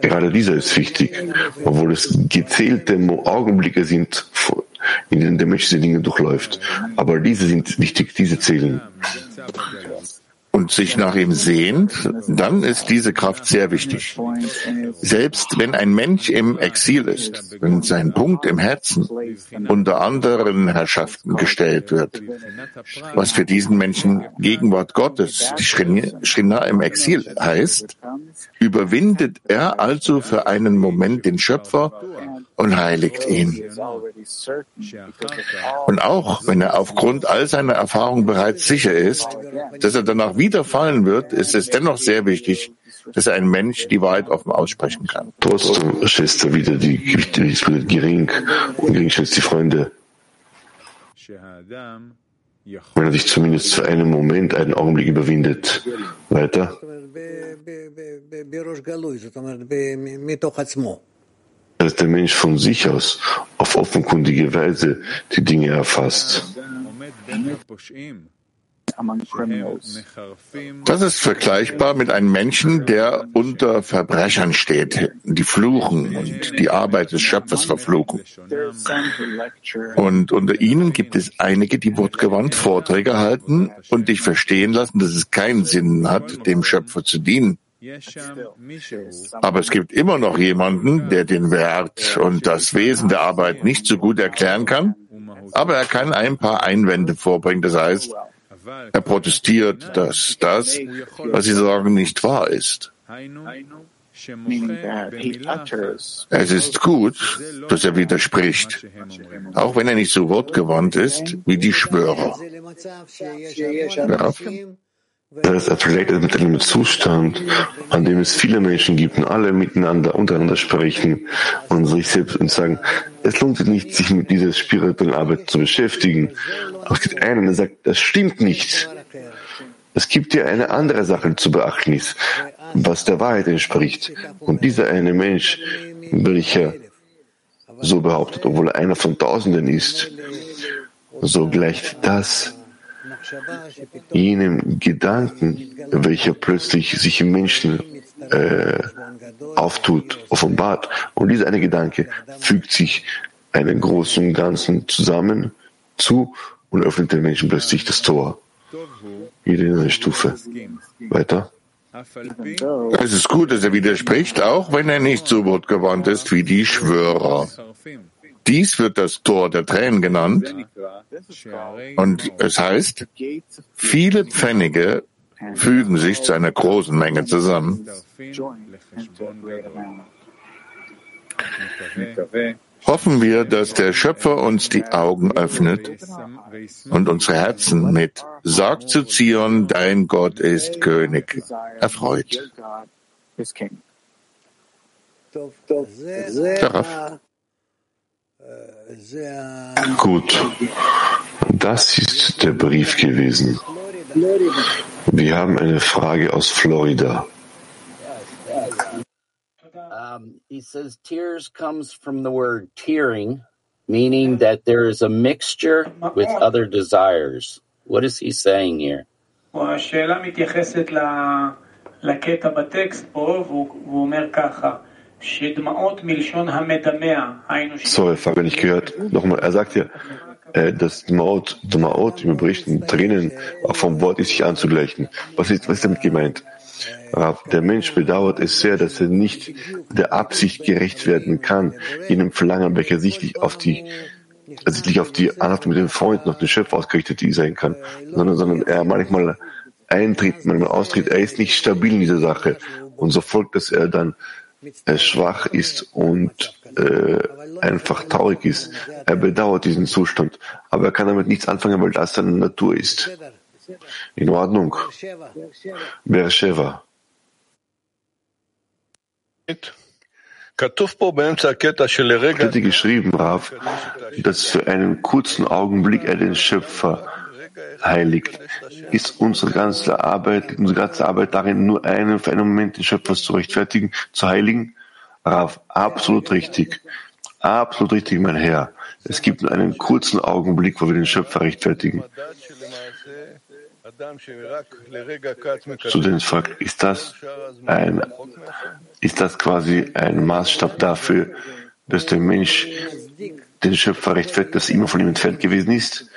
Gerade dieser ist wichtig, obwohl es gezählte Augenblicke sind, in denen der Mensch diese Dinge durchläuft. Aber diese sind wichtig, diese zählen und sich nach ihm sehnt, dann ist diese Kraft sehr wichtig. Selbst wenn ein Mensch im Exil ist, wenn sein Punkt im Herzen unter anderen Herrschaften gestellt wird, was für diesen Menschen Gegenwart Gottes, die Schrina im Exil heißt, überwindet er also für einen Moment den Schöpfer und heiligt ihn. Und auch wenn er aufgrund all seiner Erfahrung bereits sicher ist, dass er danach wieder fallen wird, ist es dennoch sehr wichtig, dass ein Mensch die Wahrheit offen aussprechen kann. Trotzdem schätzt er wieder die Gewichte gering und gering schätzt die Freunde. Wenn er sich zumindest für einen Moment, einen Augenblick überwindet. Weiter dass der Mensch von sich aus auf offenkundige Weise die Dinge erfasst. Das ist vergleichbar mit einem Menschen, der unter Verbrechern steht, die fluchen und die Arbeit des Schöpfers verfluchen. Und unter ihnen gibt es einige, die wortgewandt Vorträge halten und dich verstehen lassen, dass es keinen Sinn hat, dem Schöpfer zu dienen. Aber es gibt immer noch jemanden, der den Wert und das Wesen der Arbeit nicht so gut erklären kann, aber er kann ein paar Einwände vorbringen. Das heißt, er protestiert, dass das, was sie sagen, nicht wahr ist. Es ist gut, dass er widerspricht, auch wenn er nicht so wortgewandt ist wie die Schwörer. Darauf das er vergleicht mit einem Zustand, an dem es viele Menschen gibt und alle miteinander, untereinander sprechen und sich selbst und sagen, es lohnt sich nicht, sich mit dieser spirituellen Arbeit zu beschäftigen. Aber es gibt einen, der sagt, das stimmt nicht. Es gibt ja eine andere Sache zu beachten ist, was der Wahrheit entspricht. Und dieser eine Mensch welcher so behauptet, obwohl er einer von Tausenden ist, so gleicht das jenem Gedanken, welcher plötzlich sich im Menschen äh, auftut, offenbart. Und dieser eine Gedanke fügt sich einem großen Ganzen zusammen zu und öffnet den Menschen plötzlich das Tor. Jede neue Stufe. Weiter. Es ist gut, dass er widerspricht, auch wenn er nicht so wortgewandt ist wie die Schwörer. Dies wird das Tor der Tränen genannt. Und es heißt, viele Pfennige fügen sich zu einer großen Menge zusammen. Hoffen wir, dass der Schöpfer uns die Augen öffnet und unsere Herzen mit Sag zu Zion, dein Gott ist König, erfreut. Darauf. Gut, das ist der Brief gewesen. Wir haben eine Frage aus Florida. Um, he says tears comes from the word tearing, meaning that there is a mixture with other desires. What is he saying here? השאלה מתייחסת לקטע בטקסט פה, והוא אומר ככה, Sorry, Fab, wenn nicht gehört. Halt Nochmal, er sagt ja, äh, dass Maot, Maot im Berichten Tränen vom Wort ist sich anzugleichen. Was ist, was ist damit gemeint? Der Mensch bedauert es sehr, dass er nicht der Absicht gerecht werden kann, jenem Verlangen, welcher sichtlich auf die also sichtlich auf die Anhaft mit den Freunden, auf den Schöpfer ausgerichtet die sein kann, sondern, sondern er manchmal eintritt, manchmal austritt, er ist nicht stabil in dieser Sache. Und so folgt, dass er dann schwach ist und äh, einfach traurig ist. Er bedauert diesen Zustand, aber er kann damit nichts anfangen, weil das seine Natur ist. In Ordnung. Beersheva. Steht geschrieben, Rav, dass für einen kurzen Augenblick er den Schöpfer heiligt. Ist unsere ganze Arbeit, unsere ganze Arbeit darin, nur einen für einen Moment den Schöpfer zu rechtfertigen, zu heiligen? Rav, absolut richtig. Absolut richtig, mein Herr. Es gibt nur einen kurzen Augenblick, wo wir den Schöpfer rechtfertigen. Student fragt, ist das ein, ist das quasi ein Maßstab dafür, dass der Mensch den Schöpfer rechtfertigt, dass er immer von ihm entfernt gewesen ist?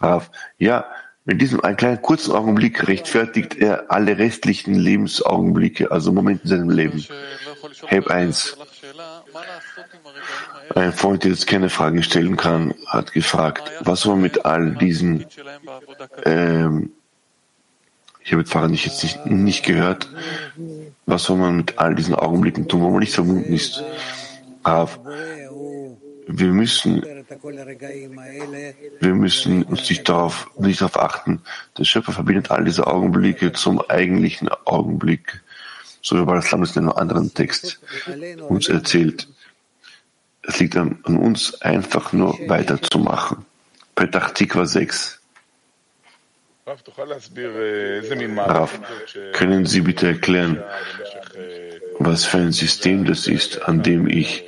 Rav, ja, mit diesem einen kleinen kurzen Augenblick rechtfertigt er alle restlichen Lebensaugenblicke, also Momente in seinem Leben. Heb 1. Ein Freund, der jetzt keine Fragen stellen kann, hat gefragt, was soll man mit all diesen ähm, ich habe Pfarrer nicht, jetzt nicht, nicht gehört, was soll man mit all diesen Augenblicken tun, wo man nicht verbunden ist. Aber wir müssen, wir müssen uns nicht darauf, nicht darauf achten. Der Schöpfer verbindet all diese Augenblicke zum eigentlichen Augenblick. So wie Balaslam es in einem anderen Text uns erzählt. Es liegt an, an uns, einfach nur weiterzumachen. Petach Tikva 6. Rav, können Sie bitte erklären, was für ein System das ist, an dem ich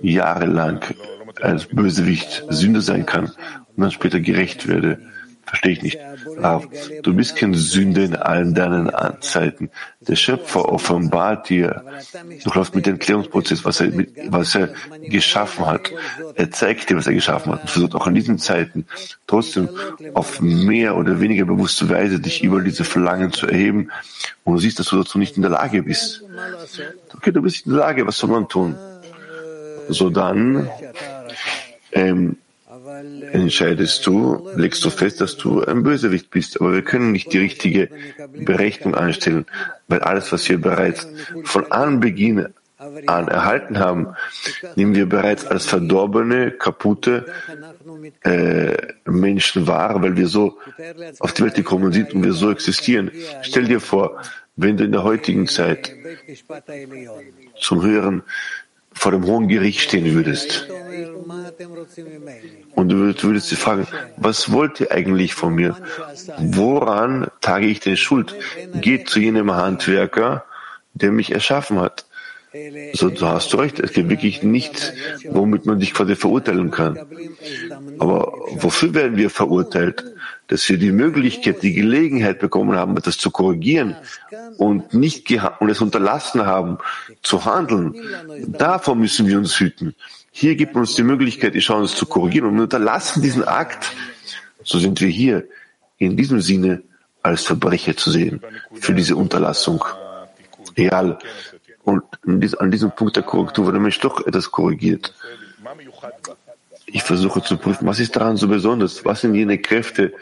jahrelang als Bösewicht Sünde sein kann und dann später gerecht werde? Verstehe ich nicht. Rav, du bist kein Sünde in allen deinen Zeiten. Der Schöpfer offenbart dir, du läufst mit dem Klärungsprozess, was er, was er geschaffen hat. Er zeigt dir, was er geschaffen hat und versucht auch in diesen Zeiten trotzdem auf mehr oder weniger bewusste Weise dich über diese Verlangen zu erheben. Und du siehst, dass du dazu nicht in der Lage bist. Okay, du bist nicht in der Lage, was soll man tun? So dann, ähm, entscheidest du, legst du fest, dass du ein Bösewicht bist. Aber wir können nicht die richtige Berechnung anstellen, weil alles, was wir bereits von Anbeginn an erhalten haben, nehmen wir bereits als verdorbene, kaputte äh, Menschen wahr, weil wir so auf die Welt gekommen sind und wir so existieren. Stell dir vor, wenn du in der heutigen Zeit zum höheren vor dem Hohen Gericht stehen würdest und du würdest sie fragen, was wollt ihr eigentlich von mir? Woran trage ich denn Schuld? Geht zu jenem Handwerker, der mich erschaffen hat. So, du hast recht, es gibt wirklich nichts, womit man dich quasi verurteilen kann. Aber wofür werden wir verurteilt? Dass wir die Möglichkeit, die Gelegenheit bekommen haben, das zu korrigieren und nicht und es unterlassen haben, zu handeln. Davor müssen wir uns hüten. Hier gibt uns die Möglichkeit, die Chance zu korrigieren und wir unterlassen diesen Akt. So sind wir hier in diesem Sinne als Verbrecher zu sehen für diese Unterlassung. Real. Und an diesem Punkt der Korrektur wurde Mensch doch etwas korrigiert. Ich versuche zu prüfen, was ist daran so besonders? Was sind jene Kräfte,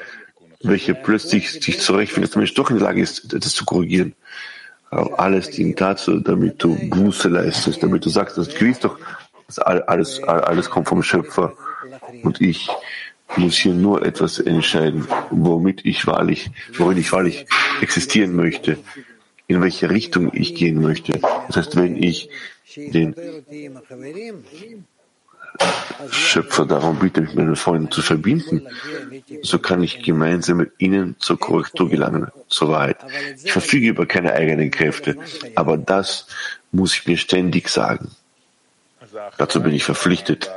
welche plötzlich sich zurechtfinden, dass der Mensch doch in der Lage ist, das zu korrigieren? Aber alles dient dazu, damit du Buße leistest, damit du sagst, das gewiss doch, dass alles, alles kommt vom Schöpfer. Und ich muss hier nur etwas entscheiden, womit ich wahrlich, worin ich wahrlich existieren möchte in welche Richtung ich gehen möchte. Das heißt, wenn ich den Schöpfer darum bitte, mich mit meinen Freunden zu verbinden, so kann ich gemeinsam mit ihnen zur Korrektur gelangen, zur Wahrheit. Ich verfüge über keine eigenen Kräfte, aber das muss ich mir ständig sagen. Dazu bin ich verpflichtet.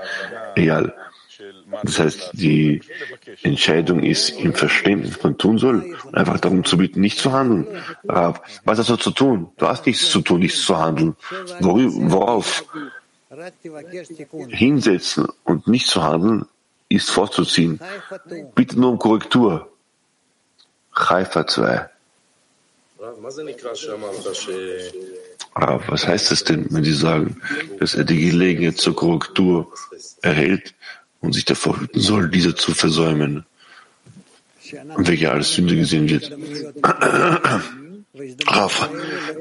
Egal, das heißt, die Entscheidung ist im Verständnis, was man tun soll, einfach darum zu bitten, nicht zu handeln. Rav, was hast du zu tun? Du hast nichts zu tun, nichts zu handeln. Worauf? Hinsetzen und nicht zu handeln ist vorzuziehen. Bitte nur um Korrektur. Haifa 2. Rav, was heißt das denn, wenn Sie sagen, dass er die Gelegenheit zur Korrektur erhält, und sich davor hüten soll, diese zu versäumen, welche als Sünde gesehen wird. Rafa,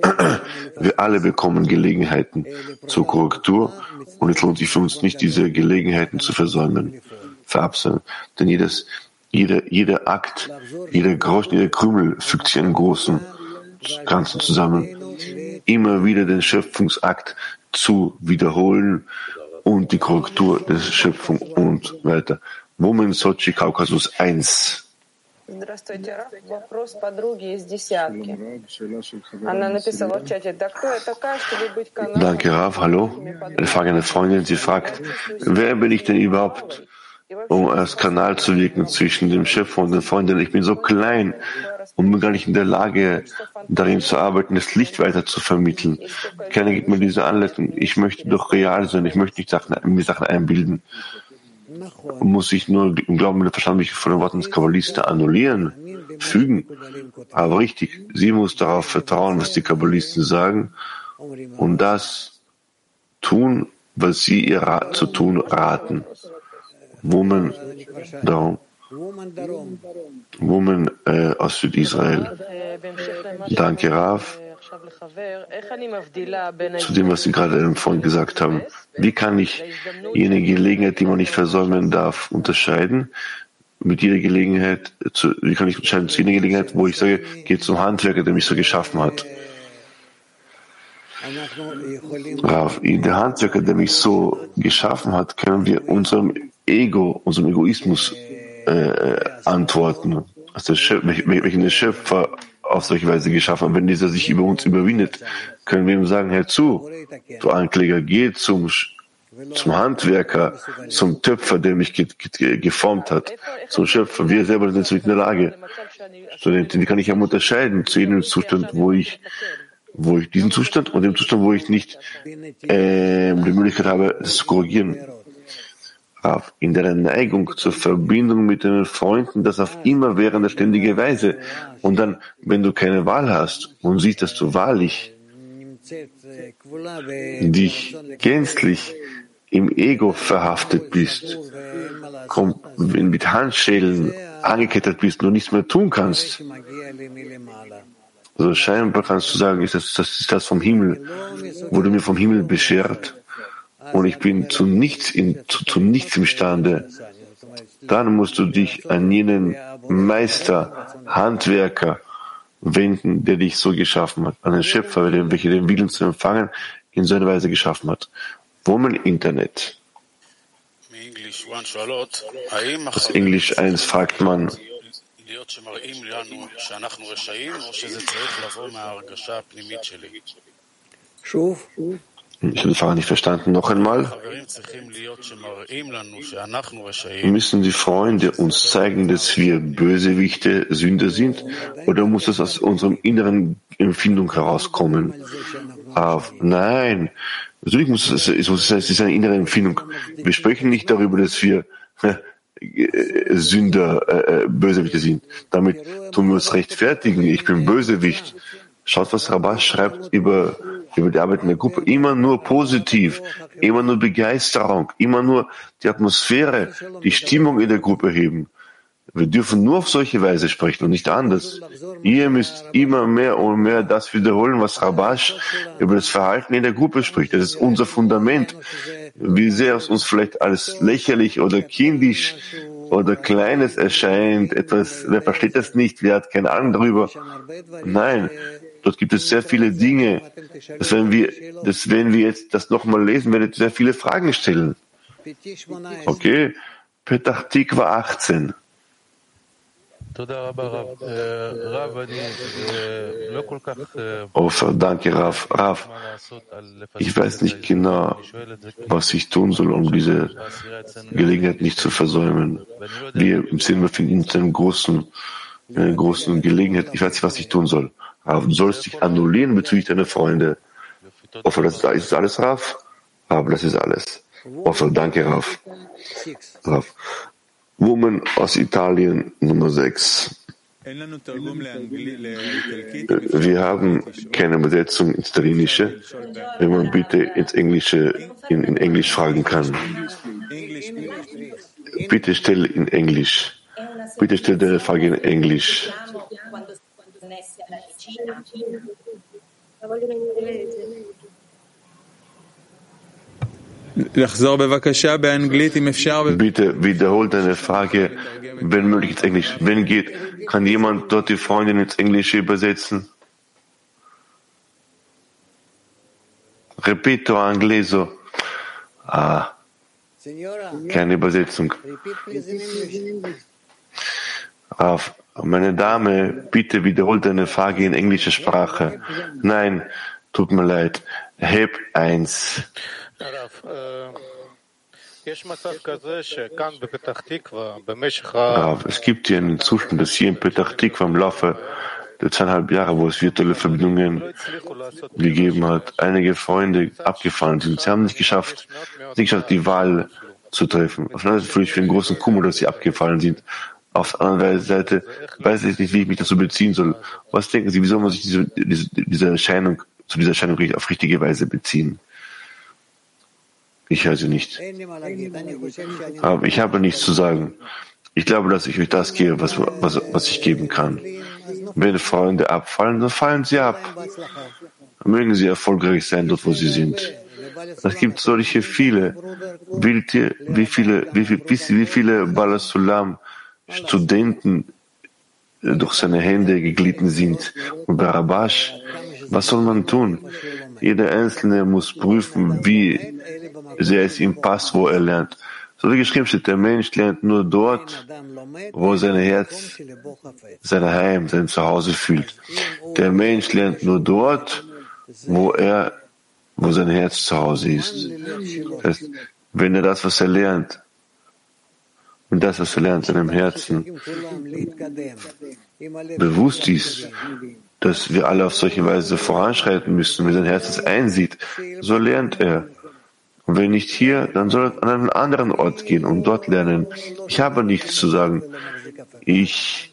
wir alle bekommen Gelegenheiten zur Korrektur und es lohnt sich für uns nicht, diese Gelegenheiten zu versäumen, verabsäumen. Denn jedes, jeder, jeder Akt, jeder Groschen, jeder Krümel fügt sich einen großen Ganzen zusammen. Immer wieder den Schöpfungsakt zu wiederholen und die Korrektur der Schöpfung und weiter. Women Sochi Kaukasus 1. Здравствуйте, Раф. Вопрос подруги из десятки. Она написала в чате, да кто я такая, чтобы быть каналом? Danke, Raf. Hallo. Eine Frage einer Freundin. Sie fragt, wer bin ich denn überhaupt, um als Kanal zu wirken zwischen dem Schöpfer und den Freunden? Ich bin so klein und gar nicht in der Lage, darin zu arbeiten, das Licht weiter zu vermitteln. Keiner gibt mir diese Anleitung. Ich möchte doch real sein. Ich möchte nicht Sachen, mir Sachen einbilden. Muss ich nur im Glauben und Verstand mich von den Worten des Kabbalisten annullieren, fügen. Aber richtig, sie muss darauf vertrauen, was die Kabbalisten sagen und das tun, was sie ihr zu tun raten. Woman, darum. Woman äh, aus Südisrael. Danke, Rav. Zu dem, was Sie gerade vorhin gesagt haben. Wie kann ich jene Gelegenheit, die man nicht versäumen darf, unterscheiden? Mit jeder Gelegenheit, zu, wie kann ich unterscheiden zu jener Gelegenheit, wo ich sage, geht zum Handwerker, der mich so geschaffen hat? Rav, der Handwerker, der mich so geschaffen hat, können wir unserem Ego, unserem Egoismus äh, antworten, also welchen der Schöpfer auf solche Weise geschaffen hat. Wenn dieser sich über uns überwindet, können wir ihm sagen, Herr zu, du Ankläger, geh zum, zum Handwerker, zum Töpfer, der mich ge ge geformt hat, zum Schöpfer. Wir selber sind nicht in der Lage. Studentin, die kann ich ja unterscheiden zu jedem Zustand, wo ich wo ich diesen Zustand und dem Zustand, wo ich nicht äh, die Möglichkeit habe, es zu korrigieren auf, in der Neigung zur Verbindung mit den Freunden, das auf immer währende ständige Weise. Und dann, wenn du keine Wahl hast und siehst, dass du wahrlich dich gänzlich im Ego verhaftet bist, mit Handschellen angekettet bist und nichts mehr tun kannst, also scheinbar kannst du sagen, das ist das vom Himmel, wurde mir vom Himmel beschert und ich bin zu nichts, in, zu, zu nichts imstande, dann musst du dich an jenen Meister, Handwerker wenden, der dich so geschaffen hat, an den Schöpfer, welcher den Willen zu empfangen in so einer Weise geschaffen hat. Woman Internet. Aus Englisch 1 fragt man, Ich habe die Frage nicht verstanden. Noch einmal. Müssen die Freunde uns zeigen, dass wir Bösewichte, Sünder sind? Oder muss das aus unserem inneren Empfindung herauskommen? Ah, nein. Natürlich muss es, es ist eine innere Empfindung. Wir sprechen nicht darüber, dass wir äh, Sünder, äh, äh, Bösewichte sind. Damit tun wir uns rechtfertigen. Ich bin Bösewicht. Schaut, was Rabash schreibt über, über die Arbeit in der Gruppe. Immer nur positiv, immer nur Begeisterung, immer nur die Atmosphäre, die Stimmung in der Gruppe heben. Wir dürfen nur auf solche Weise sprechen und nicht anders. Ihr müsst immer mehr und mehr das wiederholen, was Rabash über das Verhalten in der Gruppe spricht. Das ist unser Fundament. Wie sehr es uns vielleicht als lächerlich oder kindisch oder Kleines erscheint, etwas, wer versteht das nicht, wer hat keine Ahnung darüber. Nein, dort gibt es sehr viele Dinge, dass wenn wir, dass wenn wir jetzt das nochmal lesen, werden sehr viele Fragen stellen. Okay, Petach Tikva 18. Oh, danke, Rav. Rav, ich weiß nicht genau, was ich tun soll, um diese Gelegenheit nicht zu versäumen. Wir im Sinn befinden uns in einer großen, großen Gelegenheit. Ich weiß nicht, was ich tun soll. Rav, du sollst dich annullieren bezüglich deiner Freunde. Offer, das ist alles, Rav? Rav, das ist alles. Offer, danke, Rav. Rav. Woman aus Italien Nummer 6. Wir haben keine Übersetzung ins Italienische, wenn man bitte ins Englische, in, in Englisch fragen kann. Bitte stelle in Englisch. Bitte stelle deine Frage in Englisch. Bitte wiederholt deine Frage, wenn möglich ins Englisch. Wenn geht, kann jemand dort die Freundin ins Englische übersetzen? Repito angleso. Ah, keine Übersetzung. Raf, meine Dame, bitte wiederholt deine Frage in englischer Sprache. Nein, tut mir leid. Heb eins. Rav, es gibt hier einen Zustand, dass hier in Petach Tikva im Laufe der zweieinhalb Jahre, wo es virtuelle Verbindungen gegeben hat, einige Freunde abgefallen sind. Sie haben nicht geschafft, nicht geschafft, die Wahl zu treffen. Auf anderen Seite fühle ich für einen großen Kummer, dass sie abgefallen sind. Auf der anderen Seite weiß ich nicht, wie ich mich dazu beziehen soll. Was denken Sie, wie soll man sich diese, diese, diese Erscheinung, zu dieser Erscheinung auf richtige Weise beziehen? Ich höre sie nicht. Aber ich habe nichts zu sagen. Ich glaube, dass ich euch das gebe, was, was, was ich geben kann. Wenn Freunde abfallen, dann fallen sie ab. Mögen sie erfolgreich sein dort, wo sie sind. Es gibt solche viele. Wie viele, wie viele, wie viele, wie viele Balasulam Studenten durch seine Hände geglitten sind. Und bei Rabash, was soll man tun? Jeder Einzelne muss prüfen, wie sehr es ihm passt, wo er lernt. So wie geschrieben steht, der Mensch lernt nur dort, wo sein Herz, sein Heim, sein Zuhause fühlt. Der Mensch lernt nur dort, wo er, wo sein Herz zu Hause ist. Das heißt, wenn er das, was er lernt, und das, was er lernt, seinem Herzen bewusst ist, dass wir alle auf solche Weise voranschreiten müssen, wenn sein Herz es einsieht, so lernt er. Und wenn nicht hier, dann soll er an einen anderen Ort gehen und dort lernen. Ich habe nichts zu sagen. Ich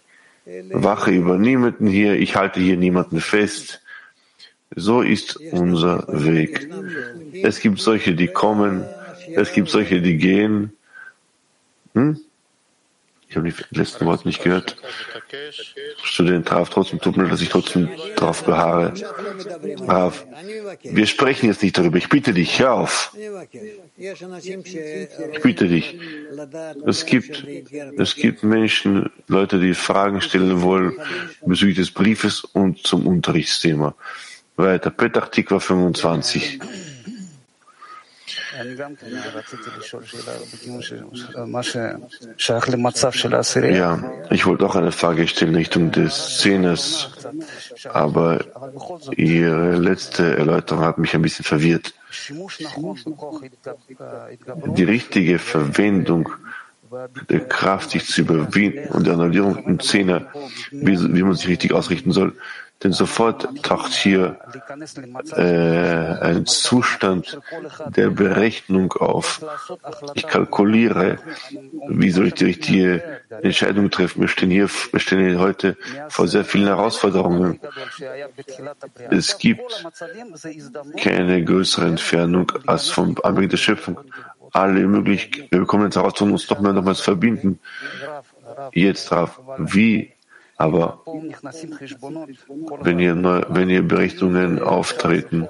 wache über niemanden hier, ich halte hier niemanden fest. So ist unser Weg. Es gibt solche, die kommen, es gibt solche, die gehen. Hm? Ich habe die letzten Worte nicht gehört. Student Rav, trotzdem tut mir, dass ich trotzdem darauf beharre. Rav, wir sprechen jetzt nicht darüber. Ich bitte dich, hör auf. Ich bitte dich. Es gibt, es gibt Menschen, Leute, die Fragen stellen wollen bezüglich des Briefes und zum Unterrichtsthema. Weiter. Petach Tikva 25. Ja, ich wollte auch eine Frage stellen Richtung des Zehners Aber Ihre letzte Erläuterung hat mich ein bisschen verwirrt. Die richtige Verwendung der Kraft, sich zu überwinden und der Annullierung im Zehner, wie, wie man sich richtig ausrichten soll. Denn sofort taucht hier äh, ein Zustand der Berechnung auf. Ich kalkuliere, wie soll ich die richtige Entscheidung treffen. Wir stehen hier, wir stehen hier heute vor sehr vielen Herausforderungen. Es gibt keine größere Entfernung als vom Anbeginn der Schöpfung. Alle möglichen, wir bekommen jetzt Herausforderungen, uns doch mehr nochmals verbinden. Jetzt drauf. Wie aber wenn hier, neu, wenn hier Berechnungen auftreten,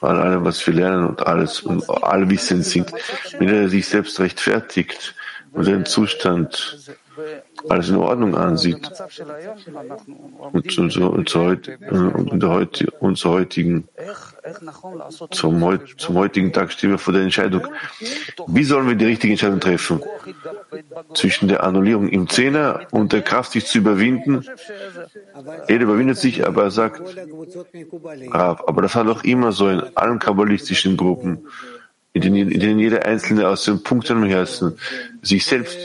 an allem, was wir lernen und alles und alle Wissen sind, wenn er sich selbst rechtfertigt und den Zustand alles in Ordnung ansieht und, zu, zu, heute, und zur heutigen, zum, zum heutigen Tag stehen wir vor der Entscheidung. Wie sollen wir die richtige Entscheidung treffen? Zwischen der Annullierung im Zehner und der Kraft, sich zu überwinden. Er überwindet sich, aber er sagt, aber das war doch immer so in allen kabbalistischen Gruppen in denen, in denen jeder Einzelne aus dem Punkt im Herzen sich selbst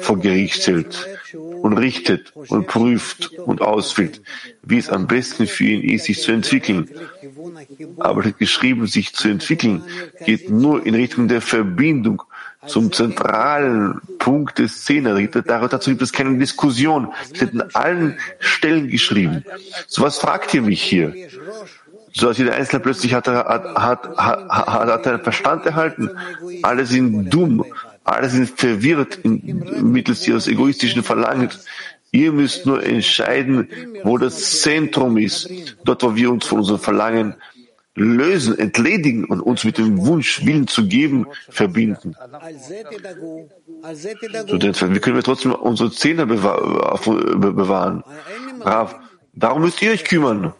vor Gericht stellt und richtet und prüft und auswählt, wie es am besten für ihn ist, sich zu entwickeln. Aber das geschrieben, sich zu entwickeln, geht nur in Richtung der Verbindung zum zentralen Punkt des Szene. Dazu gibt es keine Diskussion. Es wird an allen Stellen geschrieben. So was fragt ihr mich hier? So als jeder Einzelne plötzlich hat hat, hat, hat, hat er Verstand erhalten. Alle sind dumm, alle sind verwirrt mittels ihres egoistischen Verlangens. Ihr müsst nur entscheiden, wo das Zentrum ist, dort, wo wir uns von unserem Verlangen lösen, entledigen und uns mit dem Wunsch, Willen zu geben, verbinden. So, wie können wir trotzdem unsere Zähne bewahren? Rav, darum müsst ihr euch kümmern.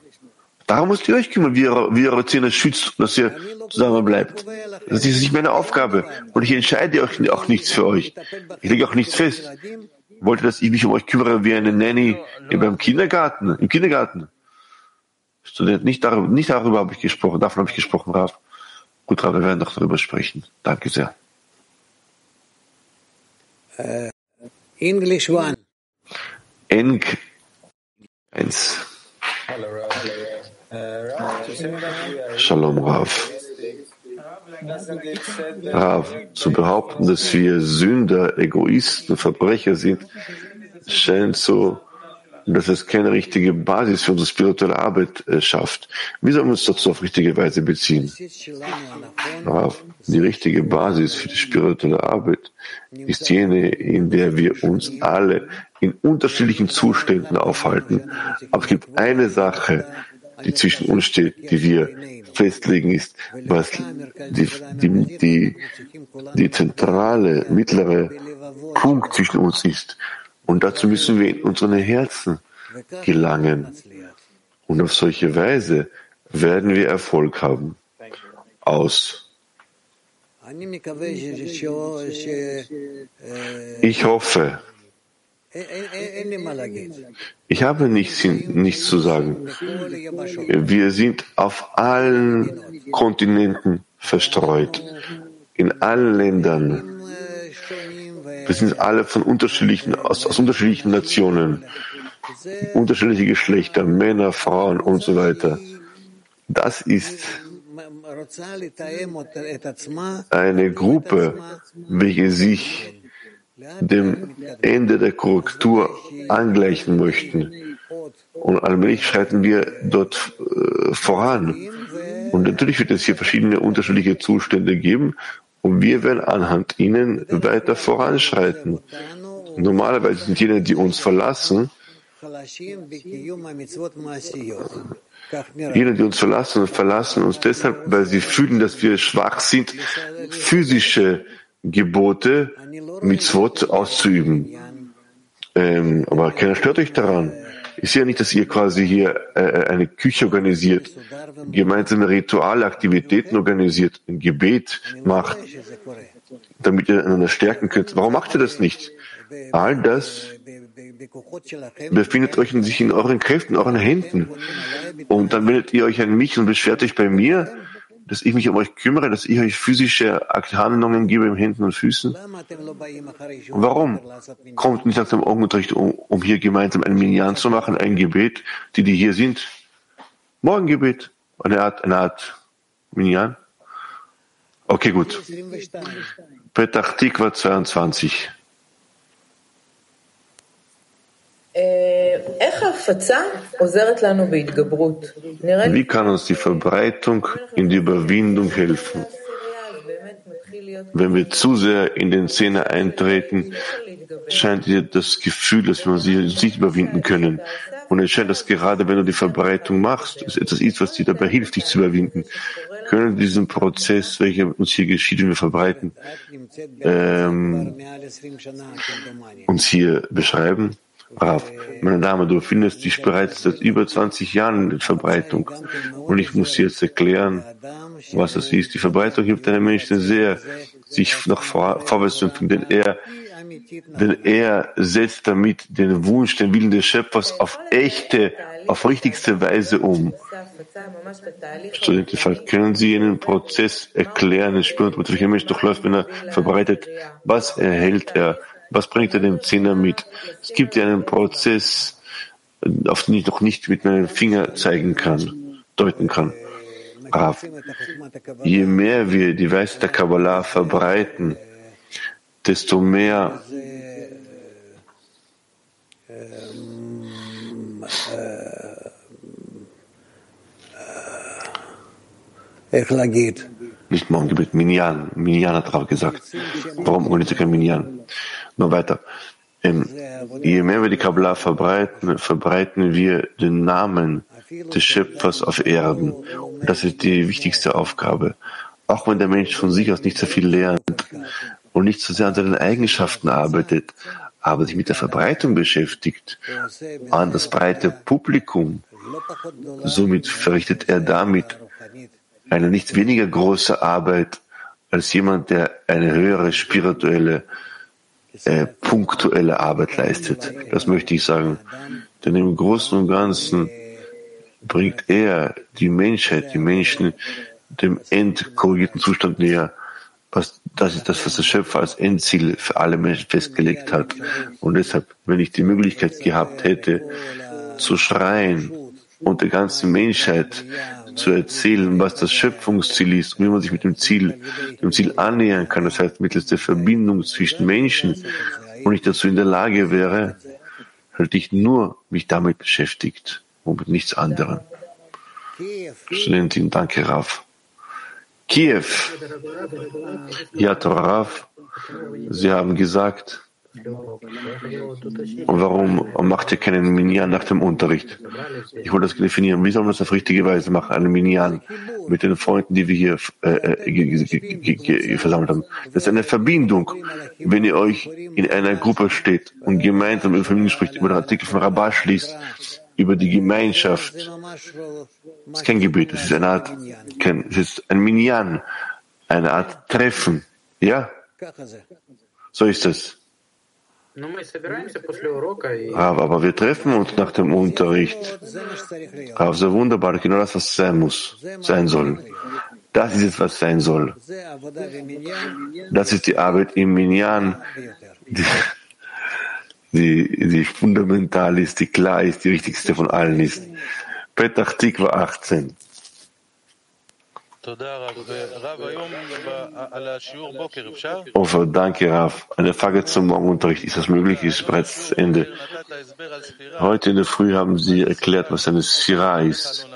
Darum müsst ihr euch kümmern, wie ihr, wie eure Zähne schützt, dass ihr zusammen bleibt. Das ist nicht meine Aufgabe. Und ich entscheide euch auch nichts für euch. Ich lege auch nichts fest. Wollt ihr, dass ich mich um euch kümmere wie eine Nanny beim Kindergarten, im Kindergarten? Student, nicht darüber, nicht darüber habe ich gesprochen, davon habe ich gesprochen, Raf. Gut, Raf, wir werden noch darüber sprechen. Danke sehr. Uh, English one. Eng 1. Shalom Rav. Rav, zu behaupten, dass wir Sünder, Egoisten, Verbrecher sind, scheint so, dass es keine richtige Basis für unsere spirituelle Arbeit äh, schafft. Wie sollen wir uns dazu auf richtige Weise beziehen? Rav, die richtige Basis für die spirituelle Arbeit ist jene, in der wir uns alle in unterschiedlichen Zuständen aufhalten. Aber es gibt eine Sache, die zwischen uns steht, die wir festlegen, ist, was die, die, die, die zentrale, mittlere Punkt zwischen uns ist. Und dazu müssen wir in unsere Herzen gelangen. Und auf solche Weise werden wir Erfolg haben. Aus. Ich hoffe, ich habe nichts, nichts zu sagen. Wir sind auf allen Kontinenten verstreut, in allen Ländern. Wir sind alle von unterschiedlichen, aus, aus unterschiedlichen Nationen, unterschiedliche Geschlechter, Männer, Frauen und so weiter. Das ist eine Gruppe, welche sich dem Ende der Korrektur angleichen möchten. Und allmählich schreiten wir dort äh, voran. Und natürlich wird es hier verschiedene unterschiedliche Zustände geben und wir werden anhand ihnen weiter voranschreiten. Normalerweise sind jene, die uns verlassen, jene, die uns verlassen, verlassen uns deshalb, weil sie fühlen, dass wir schwach sind, physische Gebote, Mitzvot auszuüben. Ähm, aber keiner stört euch daran. Ist ja nicht, dass ihr quasi hier äh, eine Küche organisiert, gemeinsame rituale Aktivitäten organisiert, ein Gebet macht, damit ihr einander stärken könnt. Warum macht ihr das nicht? All das befindet euch in sich in euren Kräften, euren Händen. Und dann wendet ihr euch an mich und beschwert euch bei mir, dass ich mich um euch kümmere, dass ich euch physische Handlungen gebe in Händen und Füßen? Warum kommt nicht nach dem Augenunterricht, um, um hier gemeinsam ein Minyan zu machen, ein Gebet, die, die hier sind? Morgengebet, eine Art, eine Art Minyan? Okay, gut. Petach Tikva 22. Wie kann uns die Verbreitung in die Überwindung helfen? Wenn wir zu sehr in den Zähne eintreten, scheint dir das Gefühl, dass wir sie nicht überwinden können. Und es scheint, dass gerade wenn du die Verbreitung machst, es etwas ist, was dir dabei hilft, dich zu überwinden. Können diesen Prozess, welcher uns hier geschieht, wenn wir verbreiten, ähm, uns hier beschreiben? Rav, meine Dame, du findest dich bereits seit über 20 Jahren in Verbreitung. Und ich muss jetzt erklären, was das ist. Die Verbreitung hilft einem Menschen sehr, sich noch vor, vorwärts zu empfinden, denn er, denn er setzt damit den Wunsch, den Willen des Schöpfers auf echte, auf richtigste Weise um. Studentin fragt, können Sie einen Prozess erklären, den spüren, welcher Mensch durchläuft, wenn er verbreitet? Was erhält er? Was bringt er dem Zehner mit? Es gibt ja einen Prozess, auf den ich noch nicht mit meinem Finger zeigen kann, deuten kann. Rav, je mehr wir die Weisheit der Kabbalah verbreiten, desto mehr nicht Morgengebet, Minyan. Minyan hat Rav gesagt. Warum organisiert kein Minyan? Nur weiter. Ähm, je mehr wir die Kabbalah verbreiten, verbreiten wir den Namen des Schöpfers auf Erden. Und das ist die wichtigste Aufgabe. Auch wenn der Mensch von sich aus nicht so viel lernt und nicht so sehr an seinen Eigenschaften arbeitet, aber sich mit der Verbreitung beschäftigt, an das breite Publikum, somit verrichtet er damit eine nicht weniger große Arbeit als jemand, der eine höhere spirituelle äh, punktuelle Arbeit leistet. Das möchte ich sagen. Denn im Großen und Ganzen bringt er die Menschheit, die Menschen dem endkorrigierten Zustand näher. Was, das ist das, was der Schöpfer als Endziel für alle Menschen festgelegt hat. Und deshalb, wenn ich die Möglichkeit gehabt hätte, zu schreien und der ganzen Menschheit zu erzählen, was das Schöpfungsziel ist wie man sich mit dem Ziel, dem Ziel annähern kann, das heißt mittels der Verbindung zwischen Menschen und ich dazu in der Lage wäre, hätte ich nur mich damit beschäftigt und mit nichts anderem. Studentin, danke, Raf. Kiew. Ja, Rav, Sie haben gesagt, und warum macht ihr keinen Minyan nach dem Unterricht? Ich wollte das definieren. Wie soll man das auf richtige Weise machen? Einen Minyan mit den Freunden, die wir hier äh, versammelt haben. Das ist eine Verbindung. Wenn ihr euch in einer Gruppe steht und gemeinsam über Familien spricht, über den Artikel von Rabash liest, über die Gemeinschaft. Das ist kein Gebet, das ist eine Art, kein, das ist ein Minyan, eine Art Treffen. Ja? So ist es. Aber, wir treffen uns nach dem Unterricht. Aber so wunderbar, genau das, was sein muss, sein soll. Das ist es, was sein soll. Das ist die Arbeit im Minyan, die, die, die fundamental ist, die klar ist, die wichtigste von allen ist. Petach Tikva 18. Oh, danke, Rav. Eine Frage zum Morgenunterricht. Ist das möglich? Ist bereits Ende. Heute in der Früh haben Sie erklärt, was eine Sphira ist.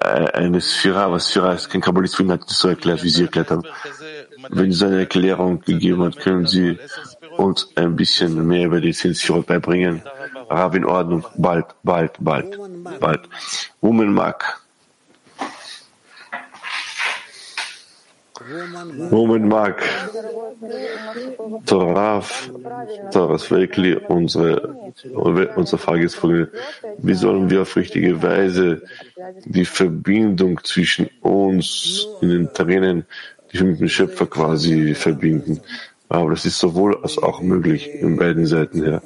Äh, eine Sphira, was Sphira ist. Kein Kabbalist hat das so erklärt, wie Sie erklärt haben. Wenn Sie eine Erklärung gegeben hat, können Sie uns ein bisschen mehr über die zehn Sphirot beibringen. Rav in Ordnung. Bald, bald, bald, bald. Woman Mark. Moment mag Toraf, Toras Welkli, unsere, unsere Frage ist folgende. Wie sollen wir auf richtige Weise die Verbindung zwischen uns in den Tränen, die mit dem Schöpfer quasi verbinden? Aber das ist sowohl als auch möglich in beiden Seiten her.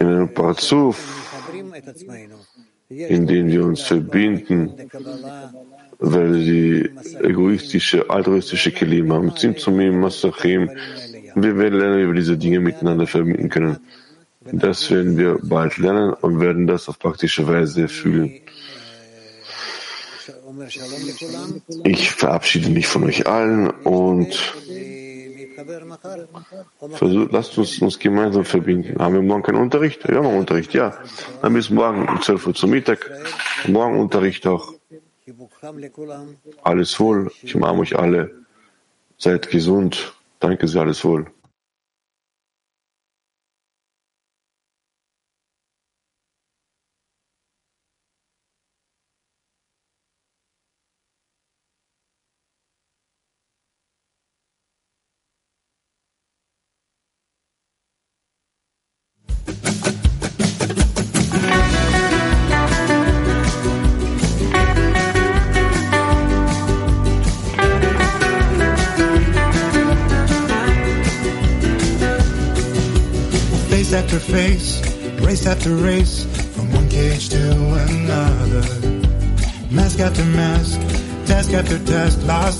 in einem Parzuf, in dem wir uns verbinden, weil die egoistische, altruistische Kelim haben, Zimtzumim, Masachim, wir werden lernen, wie wir diese Dinge miteinander verbinden können. Das werden wir bald lernen und werden das auf praktische Weise fühlen. Ich verabschiede mich von euch allen und versuch, lasst uns uns gemeinsam verbinden. Haben wir morgen keinen Unterricht? Wir haben Unterricht, ja. Dann bis morgen um 12 Uhr zum Mittag. Morgen Unterricht auch. Alles wohl. Ich umarme euch alle. Seid gesund. Danke sehr, alles wohl.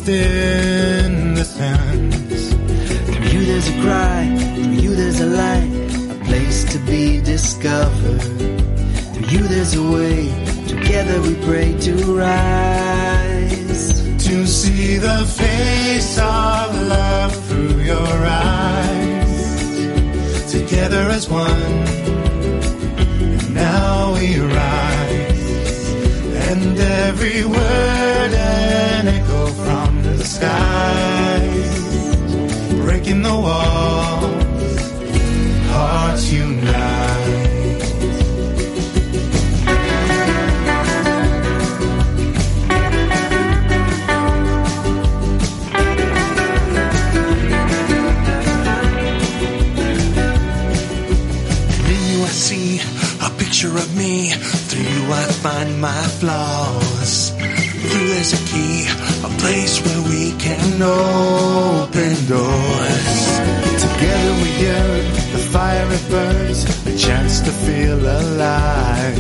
still flaws. Through there's a key, a place where we can open doors. Together we yearn, the fire it burns, a chance to feel alive.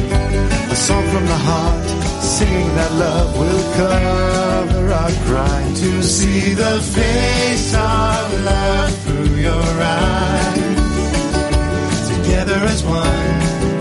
A song from the heart, singing that love will cover our crime. To see the face of love through your eyes together as one.